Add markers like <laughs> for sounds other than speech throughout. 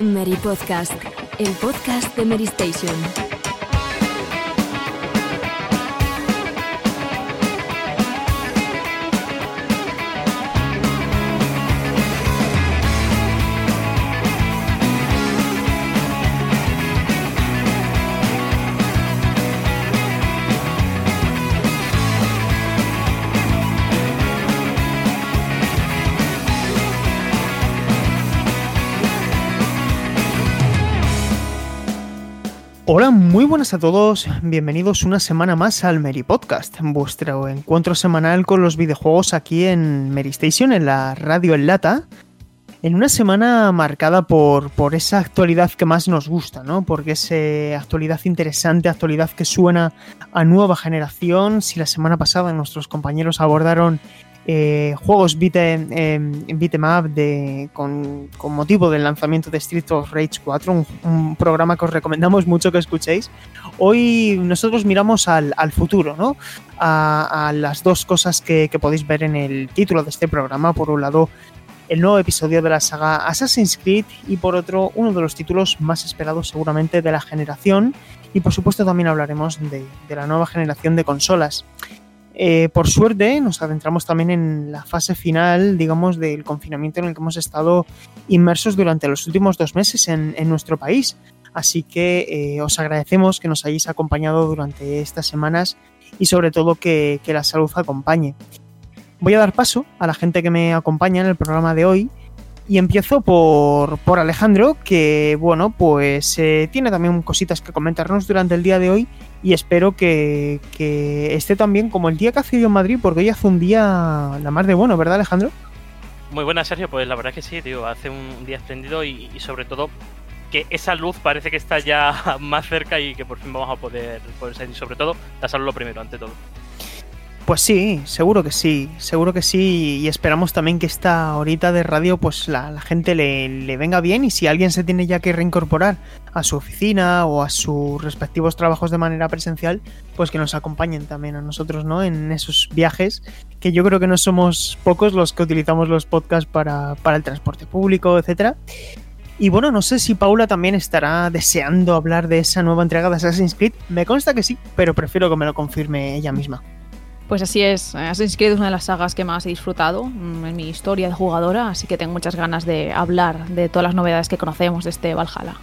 Mary Podcast, el podcast de Mary Station. Hola, muy buenas a todos, bienvenidos una semana más al Mary Podcast, vuestro encuentro semanal con los videojuegos aquí en Mary Station, en la radio en lata, en una semana marcada por, por esa actualidad que más nos gusta, ¿no? Porque es eh, actualidad interesante, actualidad que suena a nueva generación. Si la semana pasada nuestros compañeros abordaron eh, juegos beat up de, con, motivo del lanzamiento de Street of Rage 4, un, programa que os recomendamos mucho que escuchéis. Hoy nosotros miramos al, futuro, ¿no? A, las dos cosas que, podéis ver en el título de este programa. Por un lado, el nuevo episodio de la saga Assassin's Creed y por otro, uno de los títulos más esperados seguramente de la generación. Y por supuesto también hablaremos de la nueva generación de consolas. Eh, por suerte, nos adentramos también en la fase final, digamos, del confinamiento en el que hemos estado inmersos durante los últimos dos meses en, nuestro país. Así que eh, os agradecemos que nos hayáis acompañado durante estas semanas y sobre todo que, que la salud acompañe. Voy a dar paso a la gente que me acompaña en el programa de hoy. Y empiezo por, por Alejandro, que bueno, pues eh, tiene también cositas que comentarnos durante el día de hoy y espero que, esté tan bien como el día que hace yo en Madrid, porque hoy hace un día la más de bueno, ¿verdad Alejandro? Muy buenas, Sergio, pues la verdad que sí, tío, hace un día espléndido y, y sobre todo que esa luz parece que está ya <laughs> más cerca y que por fin vamos a poder, poder salir. Sobre todo, la salud lo primero, ante todo. Pues sí, seguro que sí, seguro que sí. Y esperamos también que esta horita de radio, pues la, la gente le, venga bien. Y si alguien se tiene ya que reincorporar a su oficina o a sus respectivos trabajos de manera presencial, pues que nos acompañen también a nosotros, ¿no? En esos viajes, que yo creo que no somos pocos los que utilizamos los podcasts para, para el transporte público, etcétera. Y bueno, no sé si Paula también estará deseando hablar de esa nueva entrega de Assassin's Creed. Me consta que sí, pero prefiero que me lo confirme ella misma. Pues así es, Assassin's Creed es una de las sagas que más he disfrutado en mi historia de jugadora, así que tengo muchas ganas de hablar de todas las novedades que conocemos de este Valhalla.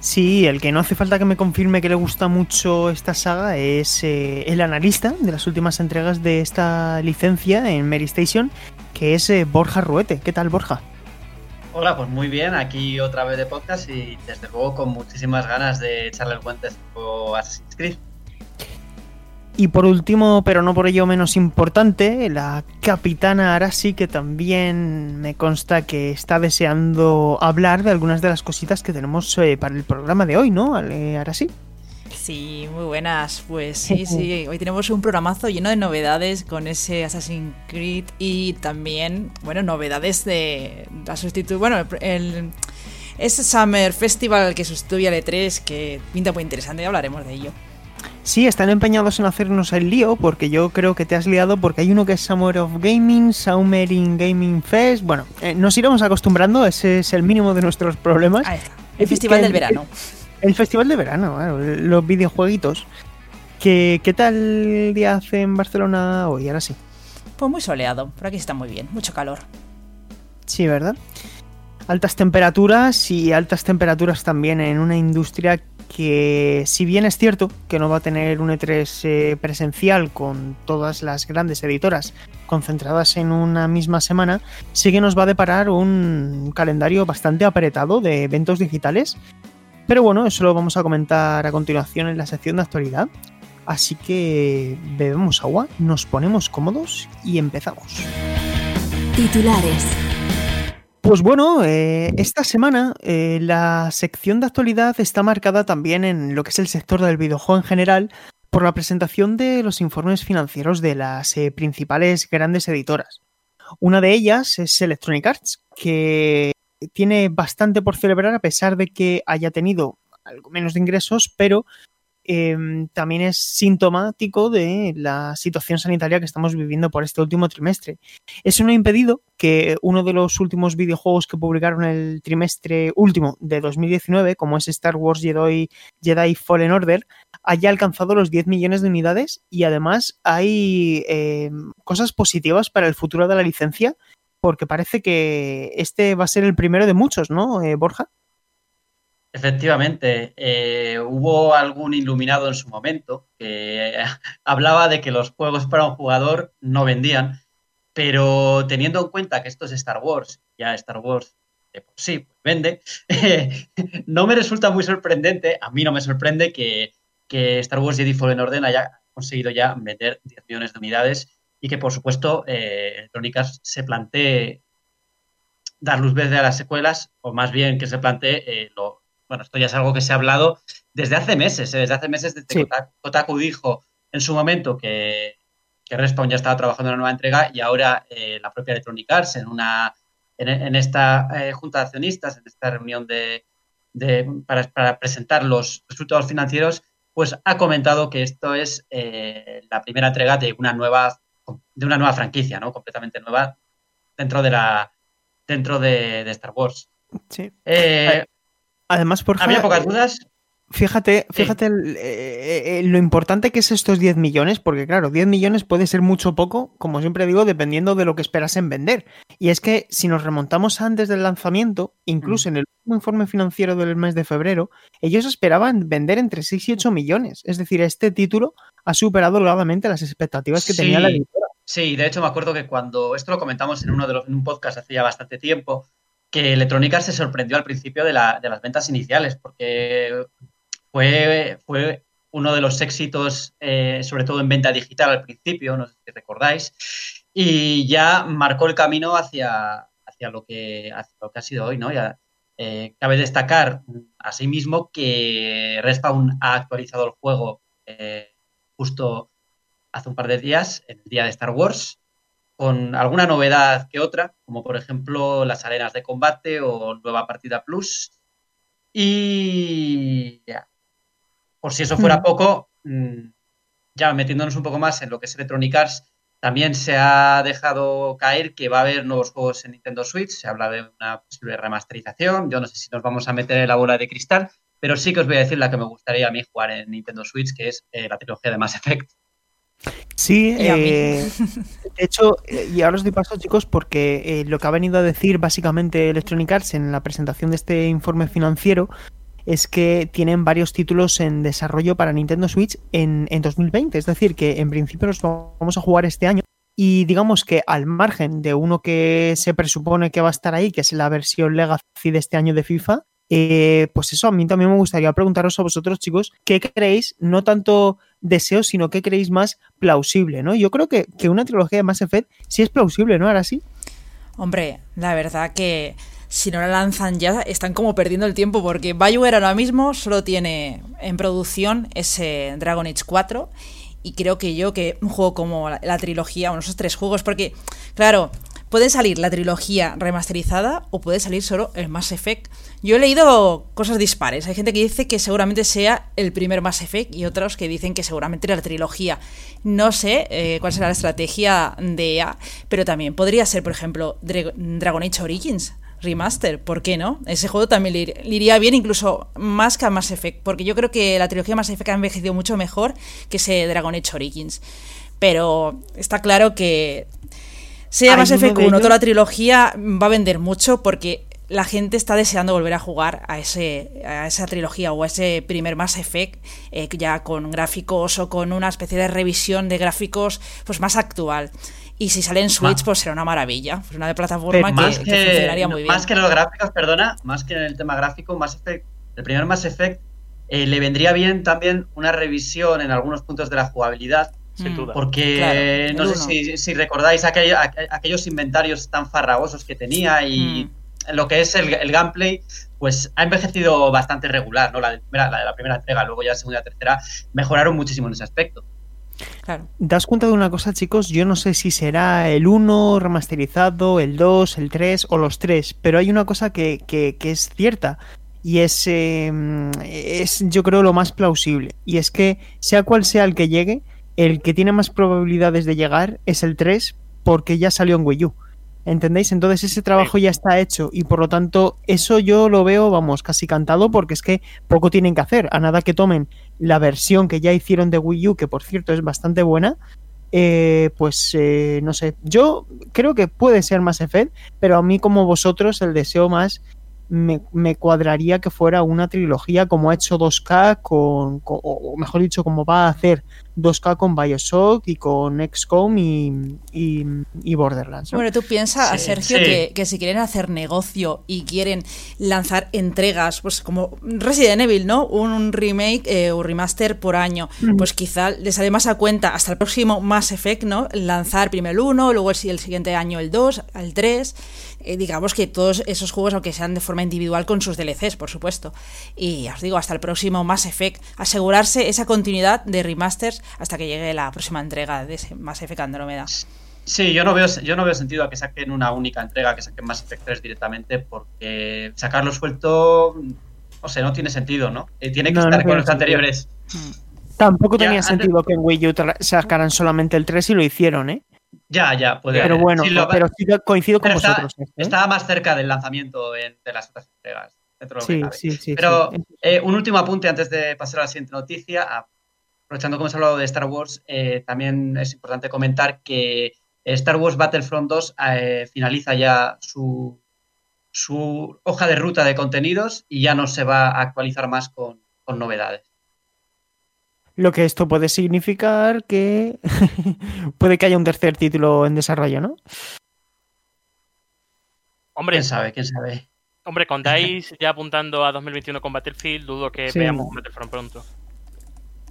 Sí, el que no hace falta que me confirme que le gusta mucho esta saga es eh, el analista de las últimas entregas de esta licencia en Mary Station, que es eh, Borja Ruete. ¿Qué tal, Borja? Hola, pues muy bien, aquí otra vez de podcast y desde luego con muchísimas ganas de echarle el guante a Assassin's Creed. Y por último, pero no por ello menos importante, la capitana Arasi, que también me consta que está deseando hablar de algunas de las cositas que tenemos eh, para el programa de hoy, ¿no, Arasi? Sí, muy buenas. Pues sí, <laughs> sí. Hoy tenemos un programazo lleno de novedades con ese Assassin's Creed y también, bueno, novedades de la sustitución. Bueno, el, ese Summer Festival que sustituye al E3, que pinta muy interesante, y hablaremos de ello. Sí, están empeñados en hacernos el lío porque yo creo que te has liado porque hay uno que es Summer of Gaming, Summer in Gaming Fest. Bueno, eh, nos iremos acostumbrando, ese es el mínimo de nuestros problemas. Ahí está. El Festival del Verano. El, el, Festival de Verano, bueno, los videojueguitos. ¿Qué, ¿Qué tal el día hace en Barcelona hoy? Ahora sí. Pues muy soleado, por aquí está muy bien, mucho calor. Sí, ¿verdad? Altas temperaturas y altas temperaturas también en una industria que si bien es cierto que no va a tener un E3 eh, presencial con todas las grandes editoras concentradas en una misma semana, sí que nos va a deparar un calendario bastante apretado de eventos digitales. Pero bueno, eso lo vamos a comentar a continuación en la sección de actualidad. Así que bebemos agua, nos ponemos cómodos y empezamos. Titulares. Pues bueno, eh, esta semana eh, la sección de actualidad está marcada también en lo que es el sector del videojuego en general por la presentación de los informes financieros de las eh, principales grandes editoras. Una de ellas es Electronic Arts, que tiene bastante por celebrar a pesar de que haya tenido algo menos de ingresos, pero em, también es sintomático de la situación sanitaria que estamos viviendo por este último trimestre. Eso no ha impedido que uno de los últimos videojuegos que publicaron el trimestre último de 2019, como es Star Wars Jedi, Jedi Fallen Order, haya alcanzado los 10 millones de unidades y además hay em, cosas positivas para el futuro de la licencia porque parece que este va a ser el primero de muchos, ¿no, eh, Borja? Efectivamente, eh, hubo algún iluminado en su momento que <laughs> hablaba de que los juegos para un jugador no vendían, pero teniendo en cuenta que esto es Star Wars, ya Star Wars de por sí pues vende, <laughs> no me resulta muy sorprendente, a mí no me sorprende que, Star Wars Jedi Fallen Order haya conseguido ya vender 10 millones de unidades y que por supuesto eh, se plantee dar luz verde a las secuelas, o más bien que se plantee eh, lo, bueno, esto ya es algo que se ha hablado desde hace meses, ¿eh? desde hace meses, desde que Kotaku dijo en su momento que, que, Respawn ya estaba trabajando en una nueva entrega y ahora eh, la propia Electronic Arts en, una, en, esta eh, junta de accionistas, en esta reunión de, para, presentar los resultados financieros, pues ha comentado que esto es la primera entrega de una nueva de una nueva franquicia, ¿no? Completamente nueva dentro de la dentro de, Star Wars. Sí. Además, por Había pocas dudas. Fíjate, fíjate eh, eh, lo importante que es estos 10 millones, porque claro, 10 millones puede ser mucho poco, como siempre digo, dependiendo de lo que esperas en vender. Y es que si nos remontamos antes del lanzamiento, incluso mm. en el último informe financiero del mes de febrero, ellos esperaban vender entre 6 y 8 millones. Es decir, este título ha superado claramente las expectativas que tenía la editora. Sí, de hecho me acuerdo que cuando esto lo comentamos en uno de los en un podcast hace ya bastante tiempo, que Electrónica se sorprendió al principio de, las ventas iniciales, porque fue, uno de los éxitos, eh, sobre todo en venta digital al principio, no sé si recordáis, y ya marcó el camino hacia, hacia, lo, que, lo que ha sido hoy, ¿no? Ya, eh, cabe destacar, asimismo, que Respawn ha actualizado el juego eh, justo hace un par de días, el día de Star Wars, con alguna novedad que otra, como por ejemplo las arenas de combate o nueva partida plus. Y ya, por si eso fuera poco, mm, ya metiéndonos un poco más en lo que es Electronic Arts, también se ha dejado caer que va a haber nuevos juegos en Nintendo Switch. Se habla de una posible remasterización. Yo no sé si nos vamos a meter en la bola de cristal, pero sí que os voy a decir la que me gustaría a mí jugar en Nintendo Switch, que es eh, la trilogía de Mass Effect. Sí, eh, de hecho, eh, y ahora os doy paso, chicos, porque eh, lo que ha venido a decir básicamente Electronic Arts en la presentación de este informe financiero es que tienen varios títulos en desarrollo para Nintendo Switch en, en 2020. Es decir, que en principio los vamos a jugar este año. Y digamos que al margen de uno que se presupone que va a estar ahí, que es la versión Legacy de este año de FIFA, eh, pues eso, a mí también me gustaría preguntaros a vosotros, chicos, ¿qué creéis? No tanto deseo, sino qué creéis más plausible, ¿no? Yo creo que, una trilogía de Mass Effect sí es plausible, ¿no? Ahora sí. Hombre, la verdad que si no la lanzan ya, están como perdiendo el tiempo, porque BioWare ahora mismo solo tiene en producción ese Dragon Age 4 y creo que yo que un juego como la, la trilogía, o esos tres juegos, porque, claro, puede salir la trilogía remasterizada o puede salir solo el Mass Effect. Yo he leído cosas dispares. Hay gente que dice que seguramente sea el primer Mass Effect y otros que dicen que seguramente la trilogía. No sé eh, cuál será la estrategia de EA, pero también podría ser, por ejemplo, Dragon Age Origins. Remaster, ¿por qué no? Ese juego también le, iría bien, incluso más que a Mass Effect, porque yo creo que la trilogía Mass Effect ha envejecido mucho mejor que ese Dragon Age Origins. Pero está claro que sea Mass Effect 1 toda la trilogía va a vender mucho porque la gente está deseando volver a jugar a, ese, a esa trilogía o a ese primer Mass Effect eh, ya con gráficos o con una especie de revisión de gráficos pues más actual. Y si sale en Switch, pues será una maravilla. Pues una de plataforma que, funcionaría muy bien. Más que los gráficos, perdona, más que en el tema gráfico, Mass Effect, el primer Mass Effect eh, le vendría bien también una revisión en algunos puntos de la jugabilidad sin mm. duda. Porque no sé si, recordáis aquellos inventarios tan farragosos que tenía y mm. lo que es el, gameplay, pues ha envejecido bastante regular, ¿no? La de, la, de la primera entrega, luego ya la segunda y tercera mejoraron muchísimo en ese aspecto. Claro. Das cuenta de una cosa, chicos, yo no sé si será el 1 remasterizado, el 2, el 3 o los 3, pero hay una cosa que, que, que es cierta y es, eh, es yo creo lo más plausible. Y es que sea cual sea el que llegue, el que tiene más probabilidades de llegar es el 3 porque ya salió en Wii U. ¿Entendéis? Entonces ese trabajo ya está hecho y por lo tanto eso yo lo veo, vamos, casi cantado porque es que poco tienen que hacer. A nada que tomen la versión que ya hicieron de Wii U, que por cierto es bastante buena, eh, pues eh, no sé, yo creo que puede ser más Effect, pero a mí como vosotros el deseo más me, me, cuadraría que fuera una trilogía como ha hecho 2K con, con, o mejor dicho como va a hacer 2K con Bioshock y con XCOM y, y, y Borderlands. ¿no? Bueno, tú piensas, sí, Sergio, sí. Que, que, si quieren hacer negocio y quieren lanzar entregas, pues como Resident Evil, ¿no? Un remake eh, o remaster por año, mm. pues quizá les sale más a cuenta hasta el próximo Mass Effect, ¿no? Lanzar primero el 1, luego el, el siguiente año el 2, el 3. Eh, digamos que todos esos juegos, aunque sean de forma individual, con sus DLCs, por supuesto. Y ya os digo, hasta el próximo Mass Effect, asegurarse esa continuidad de remasters hasta que llegue la próxima entrega de ese Mass Effect Andrómeda. Sí, yo no veo, yo no veo sentido a que saquen una única entrega, que saquen Mass Effect 3 directamente, porque sacarlo suelto, no sé, no tiene sentido, ¿no? Eh, tiene que no, estar no con los anteriores. Tampoco tenía sentido antes... que en Wii U sacaran solamente el 3 y lo hicieron, ¿eh? Ya, ya, puede Pero bueno, sí, lo, pero sí coincido con vosotros. Está, ¿eh? Estaba más cerca del lanzamiento en, de las otras entregas. Sí, sí, sí, pero eh, un último apunte antes de pasar a la siguiente noticia. Aprovechando que hemos hablado de Star Wars, eh, también es importante comentar que Star Wars Battlefront 2 eh, finaliza ya su, su, hoja de ruta de contenidos y ya no se va a actualizar más con, con novedades. Lo que esto puede significar que <laughs> puede que haya un tercer título en desarrollo, ¿no? Hombre, ¿Quién sabe? ¿Quién sabe? Hombre, con <laughs> DICE ya apuntando a 2021 con Battlefield, dudo que sí. veamos un Battlefront pronto.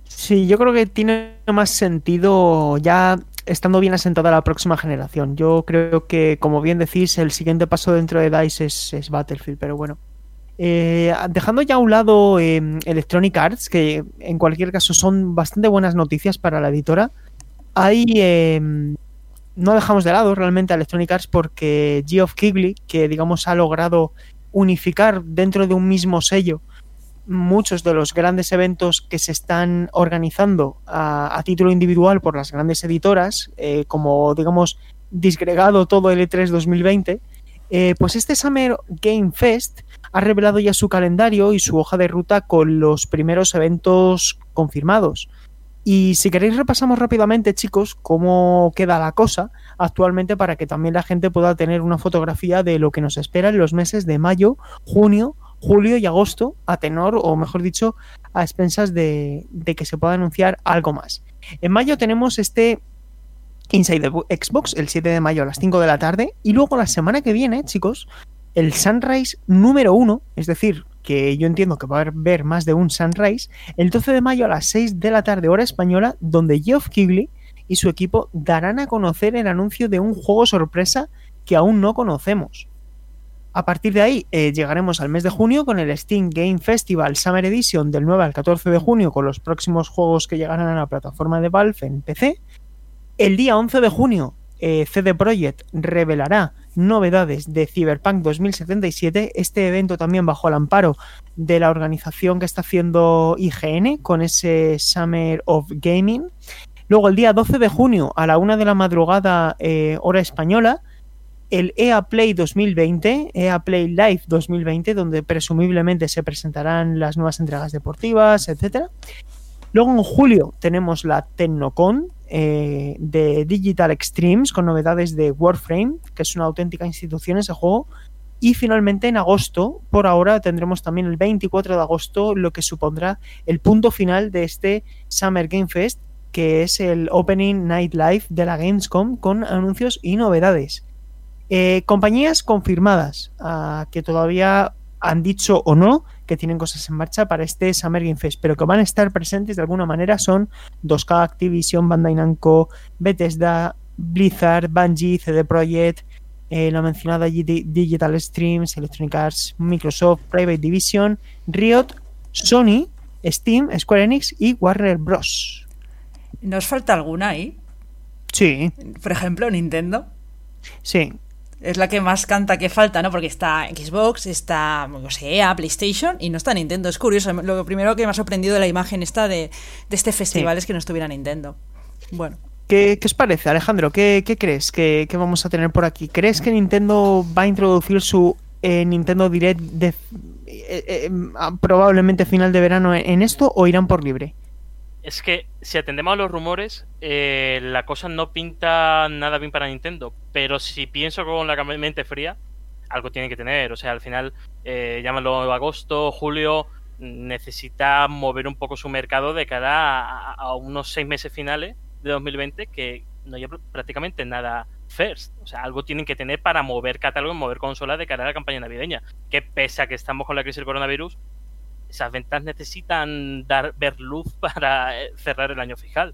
Sí, yo creo que tiene más sentido ya estando bien asentada la próxima generación. Yo creo que, como bien decís, el siguiente paso dentro de DICE es, es Battlefield, pero bueno. Eh, dejando ya a un lado eh, Electronic Arts, que en cualquier caso son bastante buenas noticias para la editora, hay... Eh, no dejamos de lado realmente a Electronic Arts porque Geoff Keighley, que digamos ha logrado unificar dentro de un mismo sello muchos de los grandes eventos que se están organizando a, a título individual por las grandes editoras, eh, como digamos disgregado todo el E3 2020, eh, pues este Summer Game Fest ha revelado ya su calendario y su hoja de ruta con los primeros eventos confirmados. Y si queréis repasamos rápidamente, chicos, cómo queda la cosa actualmente para que también la gente pueda tener una fotografía de lo que nos espera en los meses de mayo, junio, julio y agosto, a tenor, o mejor dicho, a expensas de, que se pueda anunciar algo más. En mayo tenemos este Inside the Xbox, el 7 de mayo a las 5 de la tarde, y luego la semana que viene, chicos, el Sunrise número 1, es decir, que yo entiendo que va a haber más de un Sunrise, el 12 de mayo a las 6 de la tarde hora española, donde Geoff Keighley y su equipo darán a conocer el anuncio de un juego sorpresa que aún no conocemos. A partir de ahí eh, llegaremos al mes de junio con el Steam Game Festival Summer Edition del 9 al 14 de junio con los próximos juegos que llegarán a la plataforma de Valve en PC. El día 11 de junio eh, CD Projekt revelará novedades de Cyberpunk 2077, este evento también bajo el amparo de la organización que está haciendo IGN con ese Summer of Gaming. Luego el día 12 de junio a la una de la madrugada eh, hora española, el EA Play 2020, EA Play Live 2020, donde presumiblemente se presentarán las nuevas entregas deportivas, etc. Luego en julio tenemos la Tecnocon, eh, de Digital Extremes con novedades de Warframe, que es una auténtica institución ese juego. Y finalmente en agosto, por ahora, tendremos también el 24 de agosto, lo que supondrá el punto final de este Summer Game Fest, que es el Opening Night Live de la Gamescom con anuncios y novedades. Eh, compañías confirmadas, que todavía han dicho o no que tienen cosas en marcha para este Summer Game Fest, pero que van a estar presentes de alguna manera son 2K, Activision, Bandai Namco, Bethesda, Blizzard, Bungie, CD Projekt, eh, la mencionada Digital Streams, Electronic Arts, Microsoft, Private Division, Riot, Sony, Steam, Square Enix y Warner Bros. ¿Nos falta alguna ahí? Sí. Por ejemplo, Nintendo. Sí, es la que más canta que falta, ¿no? Porque está Xbox, está, no sé, a PlayStation y no está Nintendo. Es curioso. Lo primero que me ha sorprendido de la imagen esta de, este festival es que no estuviera Nintendo. Bueno. ¿Qué, os parece, Alejandro? ¿Qué, crees que, vamos a tener por aquí? ¿Crees que Nintendo va a introducir su eh, Nintendo Direct de, eh, eh, probablemente final de verano en esto o irán por libre? Es que si atendemos a los rumores, la cosa no pinta nada bien para Nintendo. Pero si pienso con la mente fría, algo tiene que tener. O sea, al final, llámalo agosto, julio, necesita mover un poco su mercado de cara a unos seis meses finales de 2020 que no hay prácticamente nada first. O sea, algo tienen que tener para mover catálogo, mover consolas de cara a la campaña navideña. Que pese a que estamos con la crisis del coronavirus, esas ventas necesitan dar ver luz <laughs> para eh, cerrar el año fiscal.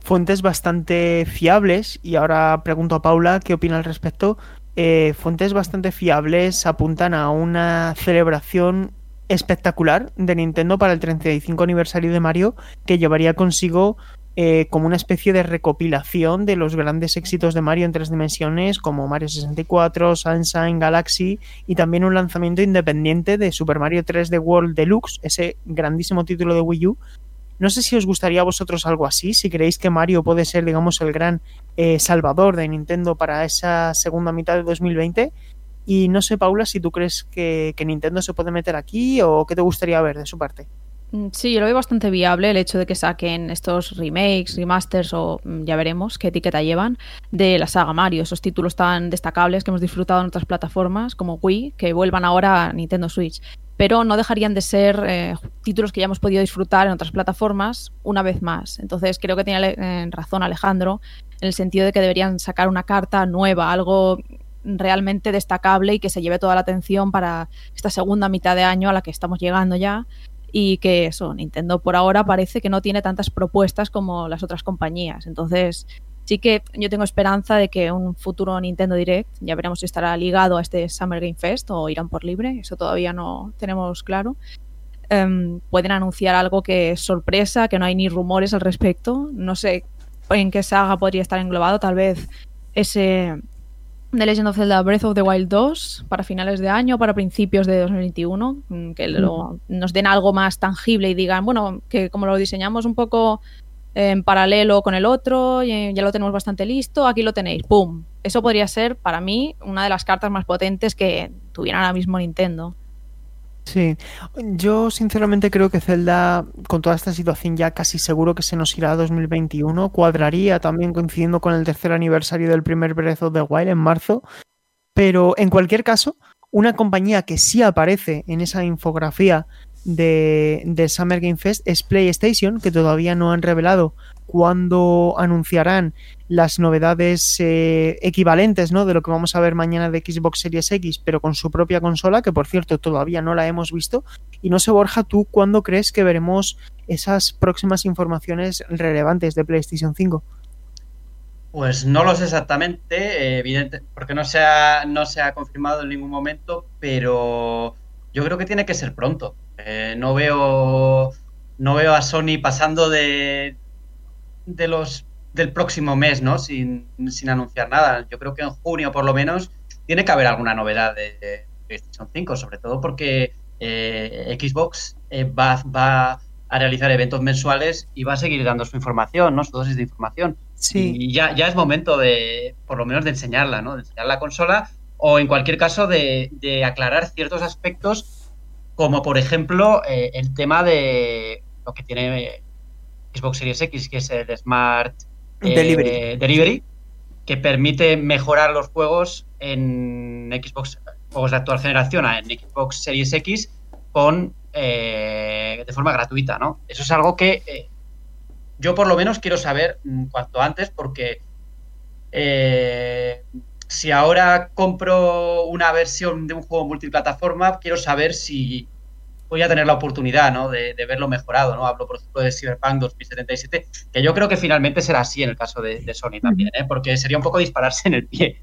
Fuentes bastante fiables, y ahora pregunto a Paula qué opina al respecto. Eh, fuentes bastante fiables apuntan a una celebración espectacular de Nintendo para el 35 aniversario de Mario que llevaría consigo eh, como una especie de recopilación de los grandes éxitos de Mario en tres dimensiones como Mario 64, Sunshine, Galaxy y también un lanzamiento independiente de Super Mario 3D World Deluxe, ese grandísimo título de Wii U. No sé si os gustaría a vosotros algo así, si creéis que Mario puede ser, digamos, el gran eh, salvador de Nintendo para esa segunda mitad de 2020. Y no sé, Paula, si tú crees que Nintendo se puede meter aquí o qué te gustaría ver de su parte. Mm, sí, yo lo veo bastante viable el hecho de que saquen estos remakes, remasters o mm, ya veremos qué etiqueta llevan de la saga Mario, esos títulos tan destacables que hemos disfrutado en otras plataformas como Wii, que vuelvan ahora a Nintendo Switch. Pero no dejarían de ser eh, títulos que ya hemos podido disfrutar en otras plataformas una vez más. Entonces creo que tiene eh, razón Alejandro en el sentido de que deberían sacar una carta nueva, algo realmente destacable y que se lleve toda la atención para esta segunda mitad de año a la que estamos llegando ya y que eso, Nintendo por ahora parece que no tiene tantas propuestas como las otras compañías. Entonces, sí que yo tengo esperanza de que un futuro Nintendo Direct, ya veremos si estará ligado a este Summer Game Fest o irán por libre, eso todavía no tenemos claro. Em, pueden anunciar algo que es sorpresa, que no hay ni rumores al respecto. No sé en qué saga podría estar englobado, tal vez ese The Legend of Zelda Breath of the Wild 2 para finales de año, para principios de 2021, mm, que nos den algo más tangible y digan, bueno, que como lo diseñamos un poco en paralelo con el otro, ya lo tenemos bastante listo, aquí lo tenéis, ¡pum! Eso podría ser para mí una de las cartas más potentes que tuviera ahora mismo Nintendo. Sí, yo sinceramente creo que Zelda, con toda esta situación ya casi seguro que se nos irá a 2021, cuadraría también coincidiendo con el tercer aniversario del primer Breath of the Wild en marzo, pero en cualquier caso, una compañía que sí aparece en esa infografía de, de Summer Game Fest es PlayStation, que todavía no han revelado cuándo anunciarán las novedades eh, equivalentes ¿no? de lo que vamos a ver mañana de Xbox Series X, pero con su propia consola, que por cierto todavía no la hemos visto. Y no sé, Borja, ¿tú cuándo crees que veremos esas próximas informaciones relevantes de PlayStation 5? Pues no lo sé exactamente, eh, evidente, porque no se, ha, no se ha confirmado en ningún momento, pero yo creo que tiene que ser pronto. Eh, no veo no veo a Sony pasando de, de los del próximo mes, ¿no? Sin, anunciar nada. Yo creo que en junio, por lo menos, tiene que haber alguna novedad de, PlayStation 5, sobre todo porque eh, Xbox eh, va, va, a realizar eventos mensuales y va a seguir dando su información, ¿no? Su dosis de información. Sí. Y ya, ya es momento de, por lo menos, de enseñarla, ¿no? De enseñar la consola o, en cualquier caso, de, aclarar ciertos aspectos, como, por ejemplo, eh, el tema de lo que tiene Xbox Series X, que es el Smart eh, Delivery. que permite mejorar los juegos en Xbox, juegos de actual generación, en Xbox Series X, con eh, de forma gratuita, ¿no? Eso es algo que eh, yo por lo menos quiero saber mm, cuanto antes, porque si ahora compro una versión de un juego multiplataforma, quiero saber si voy a tener la oportunidad ¿no? de, verlo mejorado. ¿no? Hablo, por ejemplo, de Cyberpunk 2077, que yo creo que finalmente será así en el caso de, Sony también, ¿eh? porque sería un poco dispararse en el pie.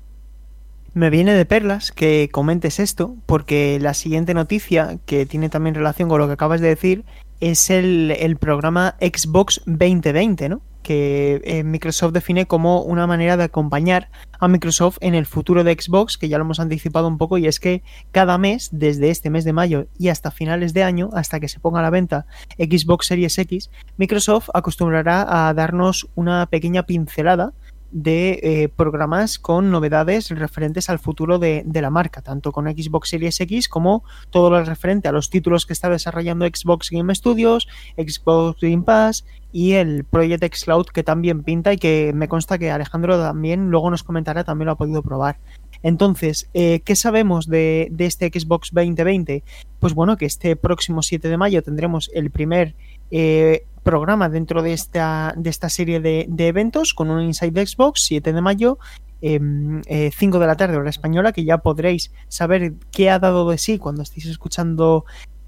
Me viene de perlas que comentes esto, porque la siguiente noticia, que tiene también relación con lo que acabas de decir, es el, programa Xbox 2020, ¿no? Que eh, Microsoft define como una manera de acompañar a Microsoft en el futuro de Xbox, que ya lo hemos anticipado un poco, y es que cada mes, desde este mes de mayo y hasta finales de año, hasta que se ponga a la venta Xbox Series X, Microsoft acostumbrará a darnos una pequeña pincelada de eh, programas con novedades referentes al futuro de, la marca, tanto con Xbox Series X como todo lo referente a los títulos que está desarrollando Xbox Game Studios, Xbox Game Pass y el Project X Cloud que también pinta y que me consta que Alejandro también luego nos comentará, también lo ha podido probar. Entonces, eh, ¿qué sabemos de, de, este Xbox 2020? Pues bueno, que este próximo 7 de mayo tendremos el primer eh, programa dentro de esta, de esta serie de, eventos con un Inside Xbox 7 de mayo. Em, eh, 5 de la tarde hora española que ya podréis saber qué ha dado de sí cuando estéis escuchando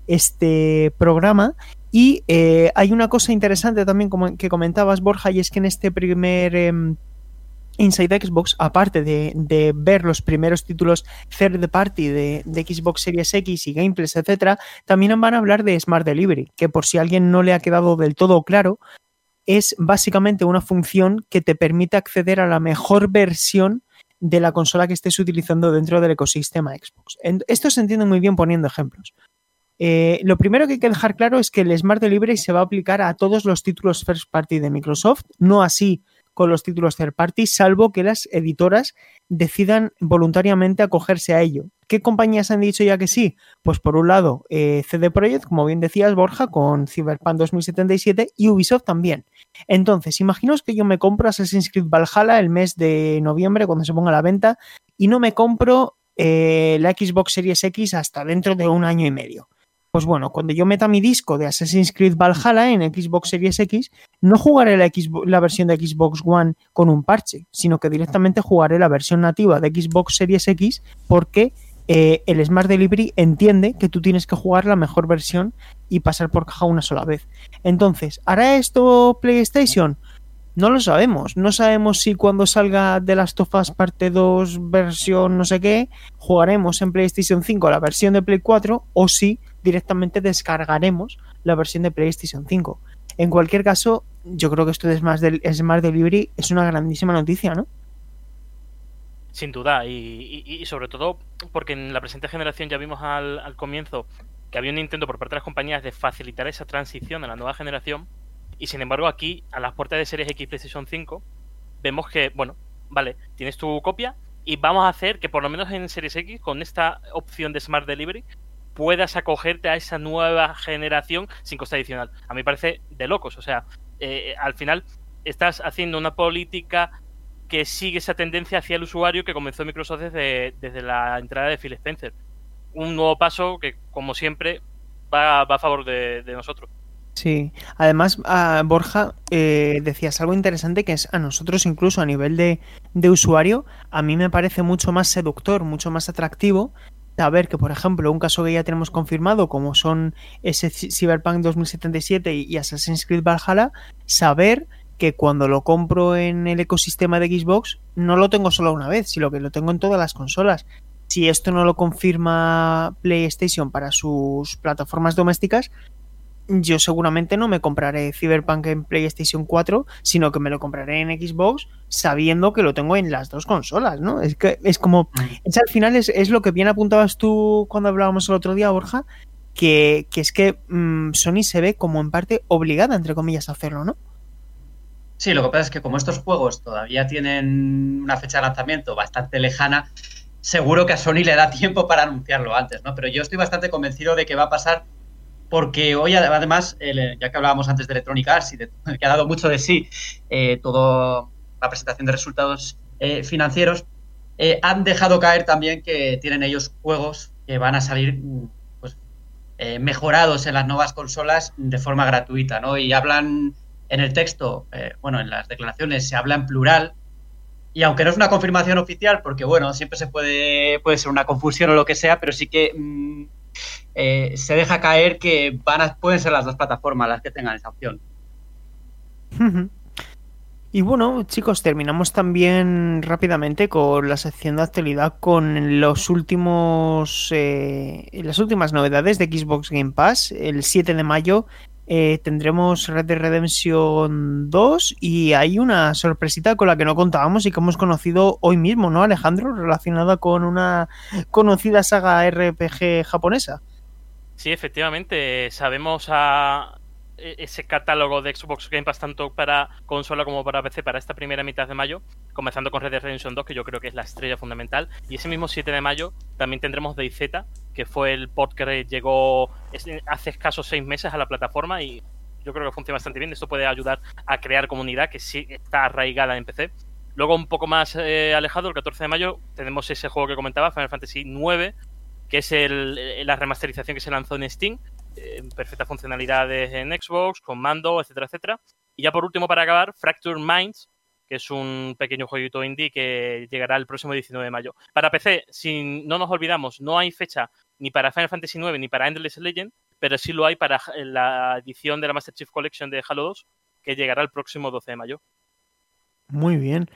este programa y eh, hay una cosa interesante también como que comentabas Borja y es que en este primer eh, Inside Xbox, aparte de, ver los primeros títulos third party de, de, Xbox Series X y gameplays, etcétera, también van a hablar de Smart Delivery, que por si a alguien no le ha quedado del todo claro, es básicamente una función que te permite acceder a la mejor versión de la consola que estés utilizando dentro del ecosistema Xbox. Esto se entiende muy bien poniendo ejemplos. Eh, lo primero que hay que dejar claro es que el Smart Delivery se va a aplicar a todos los títulos first party de Microsoft, no así con los títulos third party, salvo que las editoras decidan voluntariamente acogerse a ello. ¿Qué compañías han dicho ya que sí? Pues por un lado, eh, CD Projekt, como bien decías, Borja, con Cyberpunk 2077 y Ubisoft también. Entonces, imaginaos que yo me compro Assassin's Creed Valhalla el mes de noviembre, cuando se ponga a la venta, y no me compro eh, la Xbox Series X hasta dentro de un año y medio. Pues bueno, cuando yo meta mi disco de Assassin's Creed Valhalla en Xbox Series X, no jugaré la, la, versión de Xbox One con un parche, sino que directamente jugaré la versión nativa de Xbox Series X porque eh, el Smart Delivery entiende que tú tienes que jugar la mejor versión y pasar por caja una sola vez. Entonces, ¿hará esto PlayStation? No lo sabemos. No sabemos si cuando salga de las Tofas parte 2 versión no sé qué, jugaremos en PlayStation 5 la versión de Play 4 o si directamente descargaremos la versión de PlayStation 5. En cualquier caso, yo creo que esto de Smart, del Smart Delivery es una grandísima noticia, ¿no? Sin duda, y, y, y, sobre todo porque en la presente generación ya vimos al, al, comienzo que había un intento por parte de las compañías de facilitar esa transición a la nueva generación, y sin embargo aquí, a las puertas de Series X PlayStation 5, vemos que, bueno, vale, tienes tu copia y vamos a hacer que por lo menos en Series X, con esta opción de Smart Delivery, puedas acogerte a esa nueva generación sin coste adicional. A mí parece de locos. O sea, eh, al final estás haciendo una política que sigue esa tendencia hacia el usuario que comenzó Microsoft desde, desde la entrada de Phil Spencer. Un nuevo paso que, como siempre, va, va a favor de, nosotros. Sí, además, uh, Borja, eh, decías algo interesante que es a nosotros incluso a nivel de, de usuario, a mí me parece mucho más seductor, mucho más atractivo saber que, por ejemplo, un caso que ya tenemos confirmado, como son ese Cyberpunk 2077 y Assassin's Creed Valhalla, saber que cuando lo compro en el ecosistema de Xbox no lo tengo solo una vez, sino que lo tengo en todas las consolas. Si esto no lo confirma PlayStation para sus plataformas domésticas, yo seguramente no me compraré Cyberpunk en PlayStation 4, sino que me lo compraré en Xbox sabiendo que lo tengo en las dos consolas, ¿no? Es que es como, es, al final es, es, lo que bien apuntabas tú cuando hablábamos el otro día, Borja, que, que es que mmm, Sony se ve como en parte obligada, entre comillas, a hacerlo, ¿no? Sí, lo que pasa es que como estos juegos todavía tienen una fecha de lanzamiento bastante lejana, seguro que a Sony le da <laughs> tiempo para anunciarlo antes, ¿no? Pero yo estoy bastante convencido de que va a pasar porque hoy además, el, ya que hablábamos antes de Electronic Arts y de, <laughs> que ha dado mucho de sí eh, toda la presentación de resultados eh, financieros, eh, han dejado caer también que tienen ellos juegos que van a salir pues, eh, mejorados en las nuevas consolas de forma gratuita, ¿no? Y hablan en el texto, eh, bueno, en las declaraciones se habla en plural, y aunque no es una confirmación oficial, porque bueno, siempre se puede, puede ser una confusión o lo que sea, pero sí que mmm, eh, se deja caer que van a, pueden ser las dos plataformas las que tengan esa opción. Y bueno, chicos, terminamos también rápidamente con la sección de actualidad con los últimos eh, las últimas novedades de Xbox Game Pass. El 7 de mayo eh, tendremos Red Dead Redemption 2 y hay una sorpresita con la que no contábamos y que hemos conocido hoy mismo, ¿no, Alejandro? Relacionada con una conocida saga RPG japonesa. Sí, efectivamente, sabemos a ese catálogo de Xbox Game Pass tanto para consola como para PC para esta primera mitad de mayo, comenzando con Red Dead Redemption 2, que yo creo que es la estrella fundamental, y ese mismo 7 de mayo también tendremos DayZ, que fue el port que llegó hace escasos seis meses a la plataforma y yo creo que funciona bastante bien. Esto puede ayudar a crear comunidad que sí está arraigada en PC. Luego, un poco más eh, alejado, el 14 de mayo, tenemos ese juego que comentaba, Final Fantasy IX, que es el, la remasterización que se lanzó en Steam, perfectas funcionalidades en Xbox, con mando, etcétera, etcétera. Y ya por último, para acabar, Fracture Minds, que es un pequeño jueguito indie que llegará el próximo 19 de mayo. Para PC, si no nos olvidamos, no hay fecha ni para Final Fantasy IX ni para Endless Legend, pero sí lo hay para la edición de la Master Chief Collection de Halo 2, que llegará el próximo 12 de mayo. Muy bien.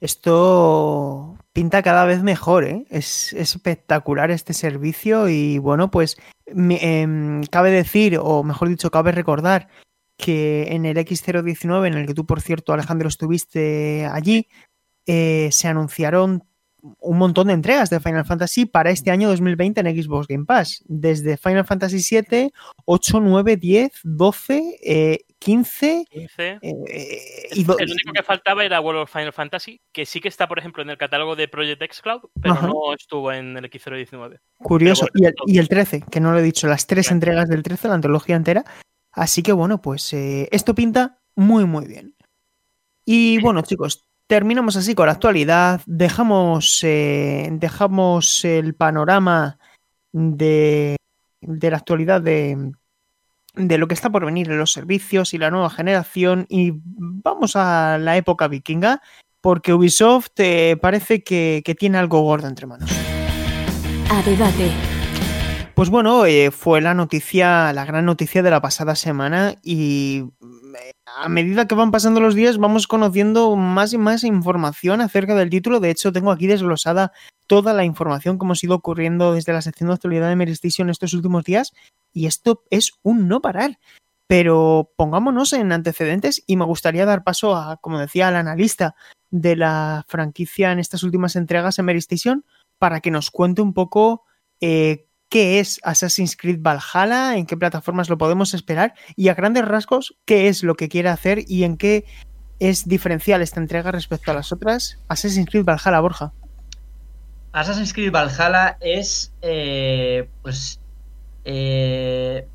Esto pinta cada vez mejor, ¿eh? Es, espectacular este servicio y bueno, pues em, cabe decir, o mejor dicho, cabe recordar que en el X019, en el que tú, por cierto, Alejandro, estuviste allí, eh, se anunciaron un montón de entregas de Final Fantasy para este año 2020 en Xbox Game Pass. Desde Final Fantasy 7, 8, 9, 10, 12, 15. y el único que faltaba era World of Final Fantasy, que sí que está, por ejemplo, en el catálogo de Project X Cloud, pero no estuvo en el X019. Curioso. y, el, y, el, 13, que no lo he dicho, las tres entregas del 13, la antología entera. Así que bueno, pues eh, esto pinta muy, muy bien. Y bueno, chicos, terminamos así con la actualidad. Dejamos, eh, dejamos el panorama de, de la actualidad de, de, lo que está por venir en los servicios y la nueva generación. Y vamos a la época vikinga, porque Ubisoft eh, parece que, que, tiene algo gordo entre manos. A debate. Pues bueno, eh, fue la noticia, la gran noticia de la pasada semana y a medida que van pasando los días vamos conociendo más y más información acerca del título. De hecho, tengo aquí desglosada toda la información que hemos ido ocurriendo desde la sección de actualidad de Meristation estos últimos días y esto es un no parar. Pero pongámonos en antecedentes y me gustaría dar paso a, como decía, al analista de la franquicia en estas últimas entregas en Meristation para que nos cuente un poco eh, qué es Assassin's Creed Valhalla, en qué plataformas lo podemos esperar y a grandes rasgos qué es lo que quiere hacer y en qué es diferencial esta entrega respecto a las otras. Assassin's Creed Valhalla, Borja. Assassin's Creed Valhalla es, eh, pues, eh,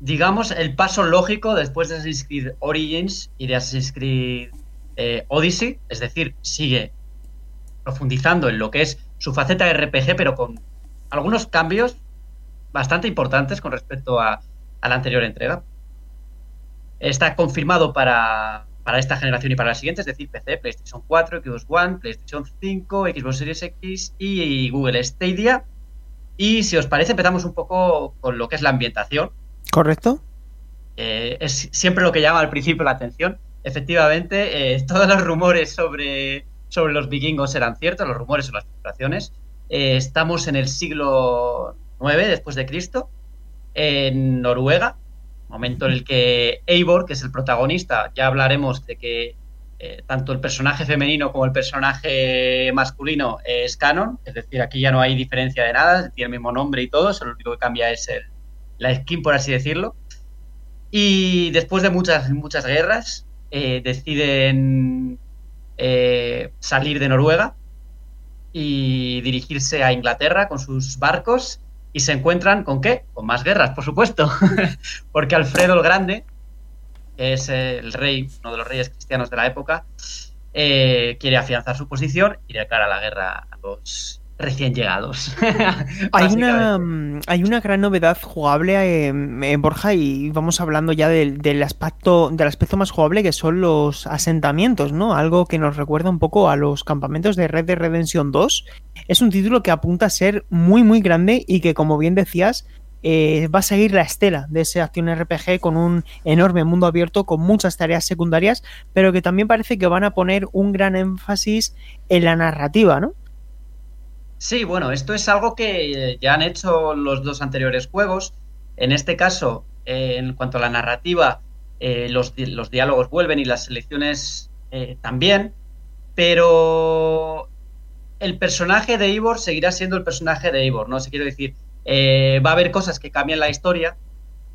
digamos, el paso lógico después de Assassin's Creed Origins y de Assassin's Creed eh, Odyssey, es decir, sigue profundizando en lo que es su faceta de RPG, pero con algunos cambios bastante importantes con respecto a, la anterior entrega. Está confirmado para, esta generación y para la siguiente, es decir, PC, PlayStation 4, Xbox One, PlayStation 5, Xbox Series X y Google Stadia. Y si os parece, empezamos un poco con lo que es la ambientación. Correcto. es siempre lo que llama al principio la atención. Efectivamente, eh, <laughs> todos los rumores sobre, sobre los vikingos eran ciertos, los rumores o las filtraciones. Eh, estamos en el siglo después de Cristo, en Noruega, momento en el que Eivor, que es el protagonista, ya hablaremos de que eh, tanto el personaje femenino como el personaje masculino es canon, es decir, aquí ya no hay diferencia de nada, tiene el mismo nombre y todo, solo lo único que cambia es el, la skin, por así decirlo. Y después de muchas, muchas guerras, eh, deciden eh, salir de Noruega y dirigirse a Inglaterra con sus barcos y se encuentran con qué? Con más guerras, por supuesto. <laughs> Porque Alfredo el Grande, que es el rey, uno de los reyes cristianos de la época, eh, quiere afianzar su posición y declara la guerra a los recién llegados. <laughs> hay, una, mm, hay una gran novedad jugable en, eh, Borja y vamos hablando ya del, aspecto, del aspecto más jugable que son los asentamientos, ¿no? Algo que nos recuerda un poco a los campamentos de Red Dead Redemption 2. Es un título que apunta a ser muy muy grande y que como bien decías eh, va a seguir la estela de ese acción RPG con un enorme mundo abierto, con muchas tareas secundarias, pero que también parece que van a poner un gran énfasis en la narrativa, ¿no? Sí, bueno, esto es algo que ya han hecho los dos anteriores juegos. En este caso, eh, en cuanto a la narrativa, eh, los, los, diálogos vuelven y las selecciones eh, también, pero el personaje de Ivor seguirá siendo el personaje de Ivor, ¿no? Se quiere decir, va a haber cosas que cambian la historia,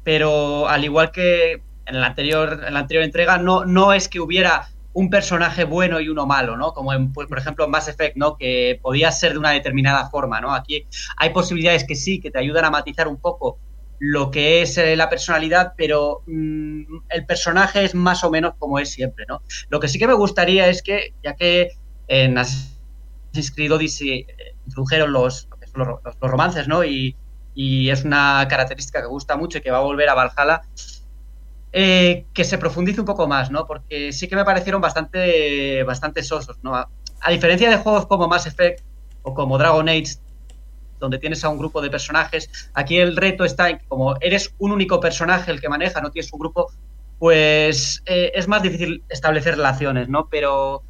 pero al igual que en la anterior, en la anterior entrega, no, no es que hubiera un personaje bueno y uno malo, ¿no? Como en, pues, por ejemplo en Mass Effect, ¿no? Que podía ser de una determinada forma, ¿no? Aquí hay posibilidades que sí, que te ayudan a matizar un poco lo que es eh, la personalidad, pero mm, el personaje es más o menos como es siempre, ¿no? Lo que sí que me gustaría es que, ya que en Assassin's Creed eh, introdujeron los, los, los, romances, ¿no? Y, y es una característica que gusta mucho y que va a volver a Valhalla, eh, que se profundice un poco más, ¿no? Porque sí que me parecieron bastante, bastante sosos, ¿no? A, diferencia de juegos como Mass Effect o como Dragon Age, donde tienes a un grupo de personajes, aquí el reto está en que como eres un único personaje el que maneja, no tienes un grupo, pues eh, es más difícil establecer relaciones, ¿no? Pero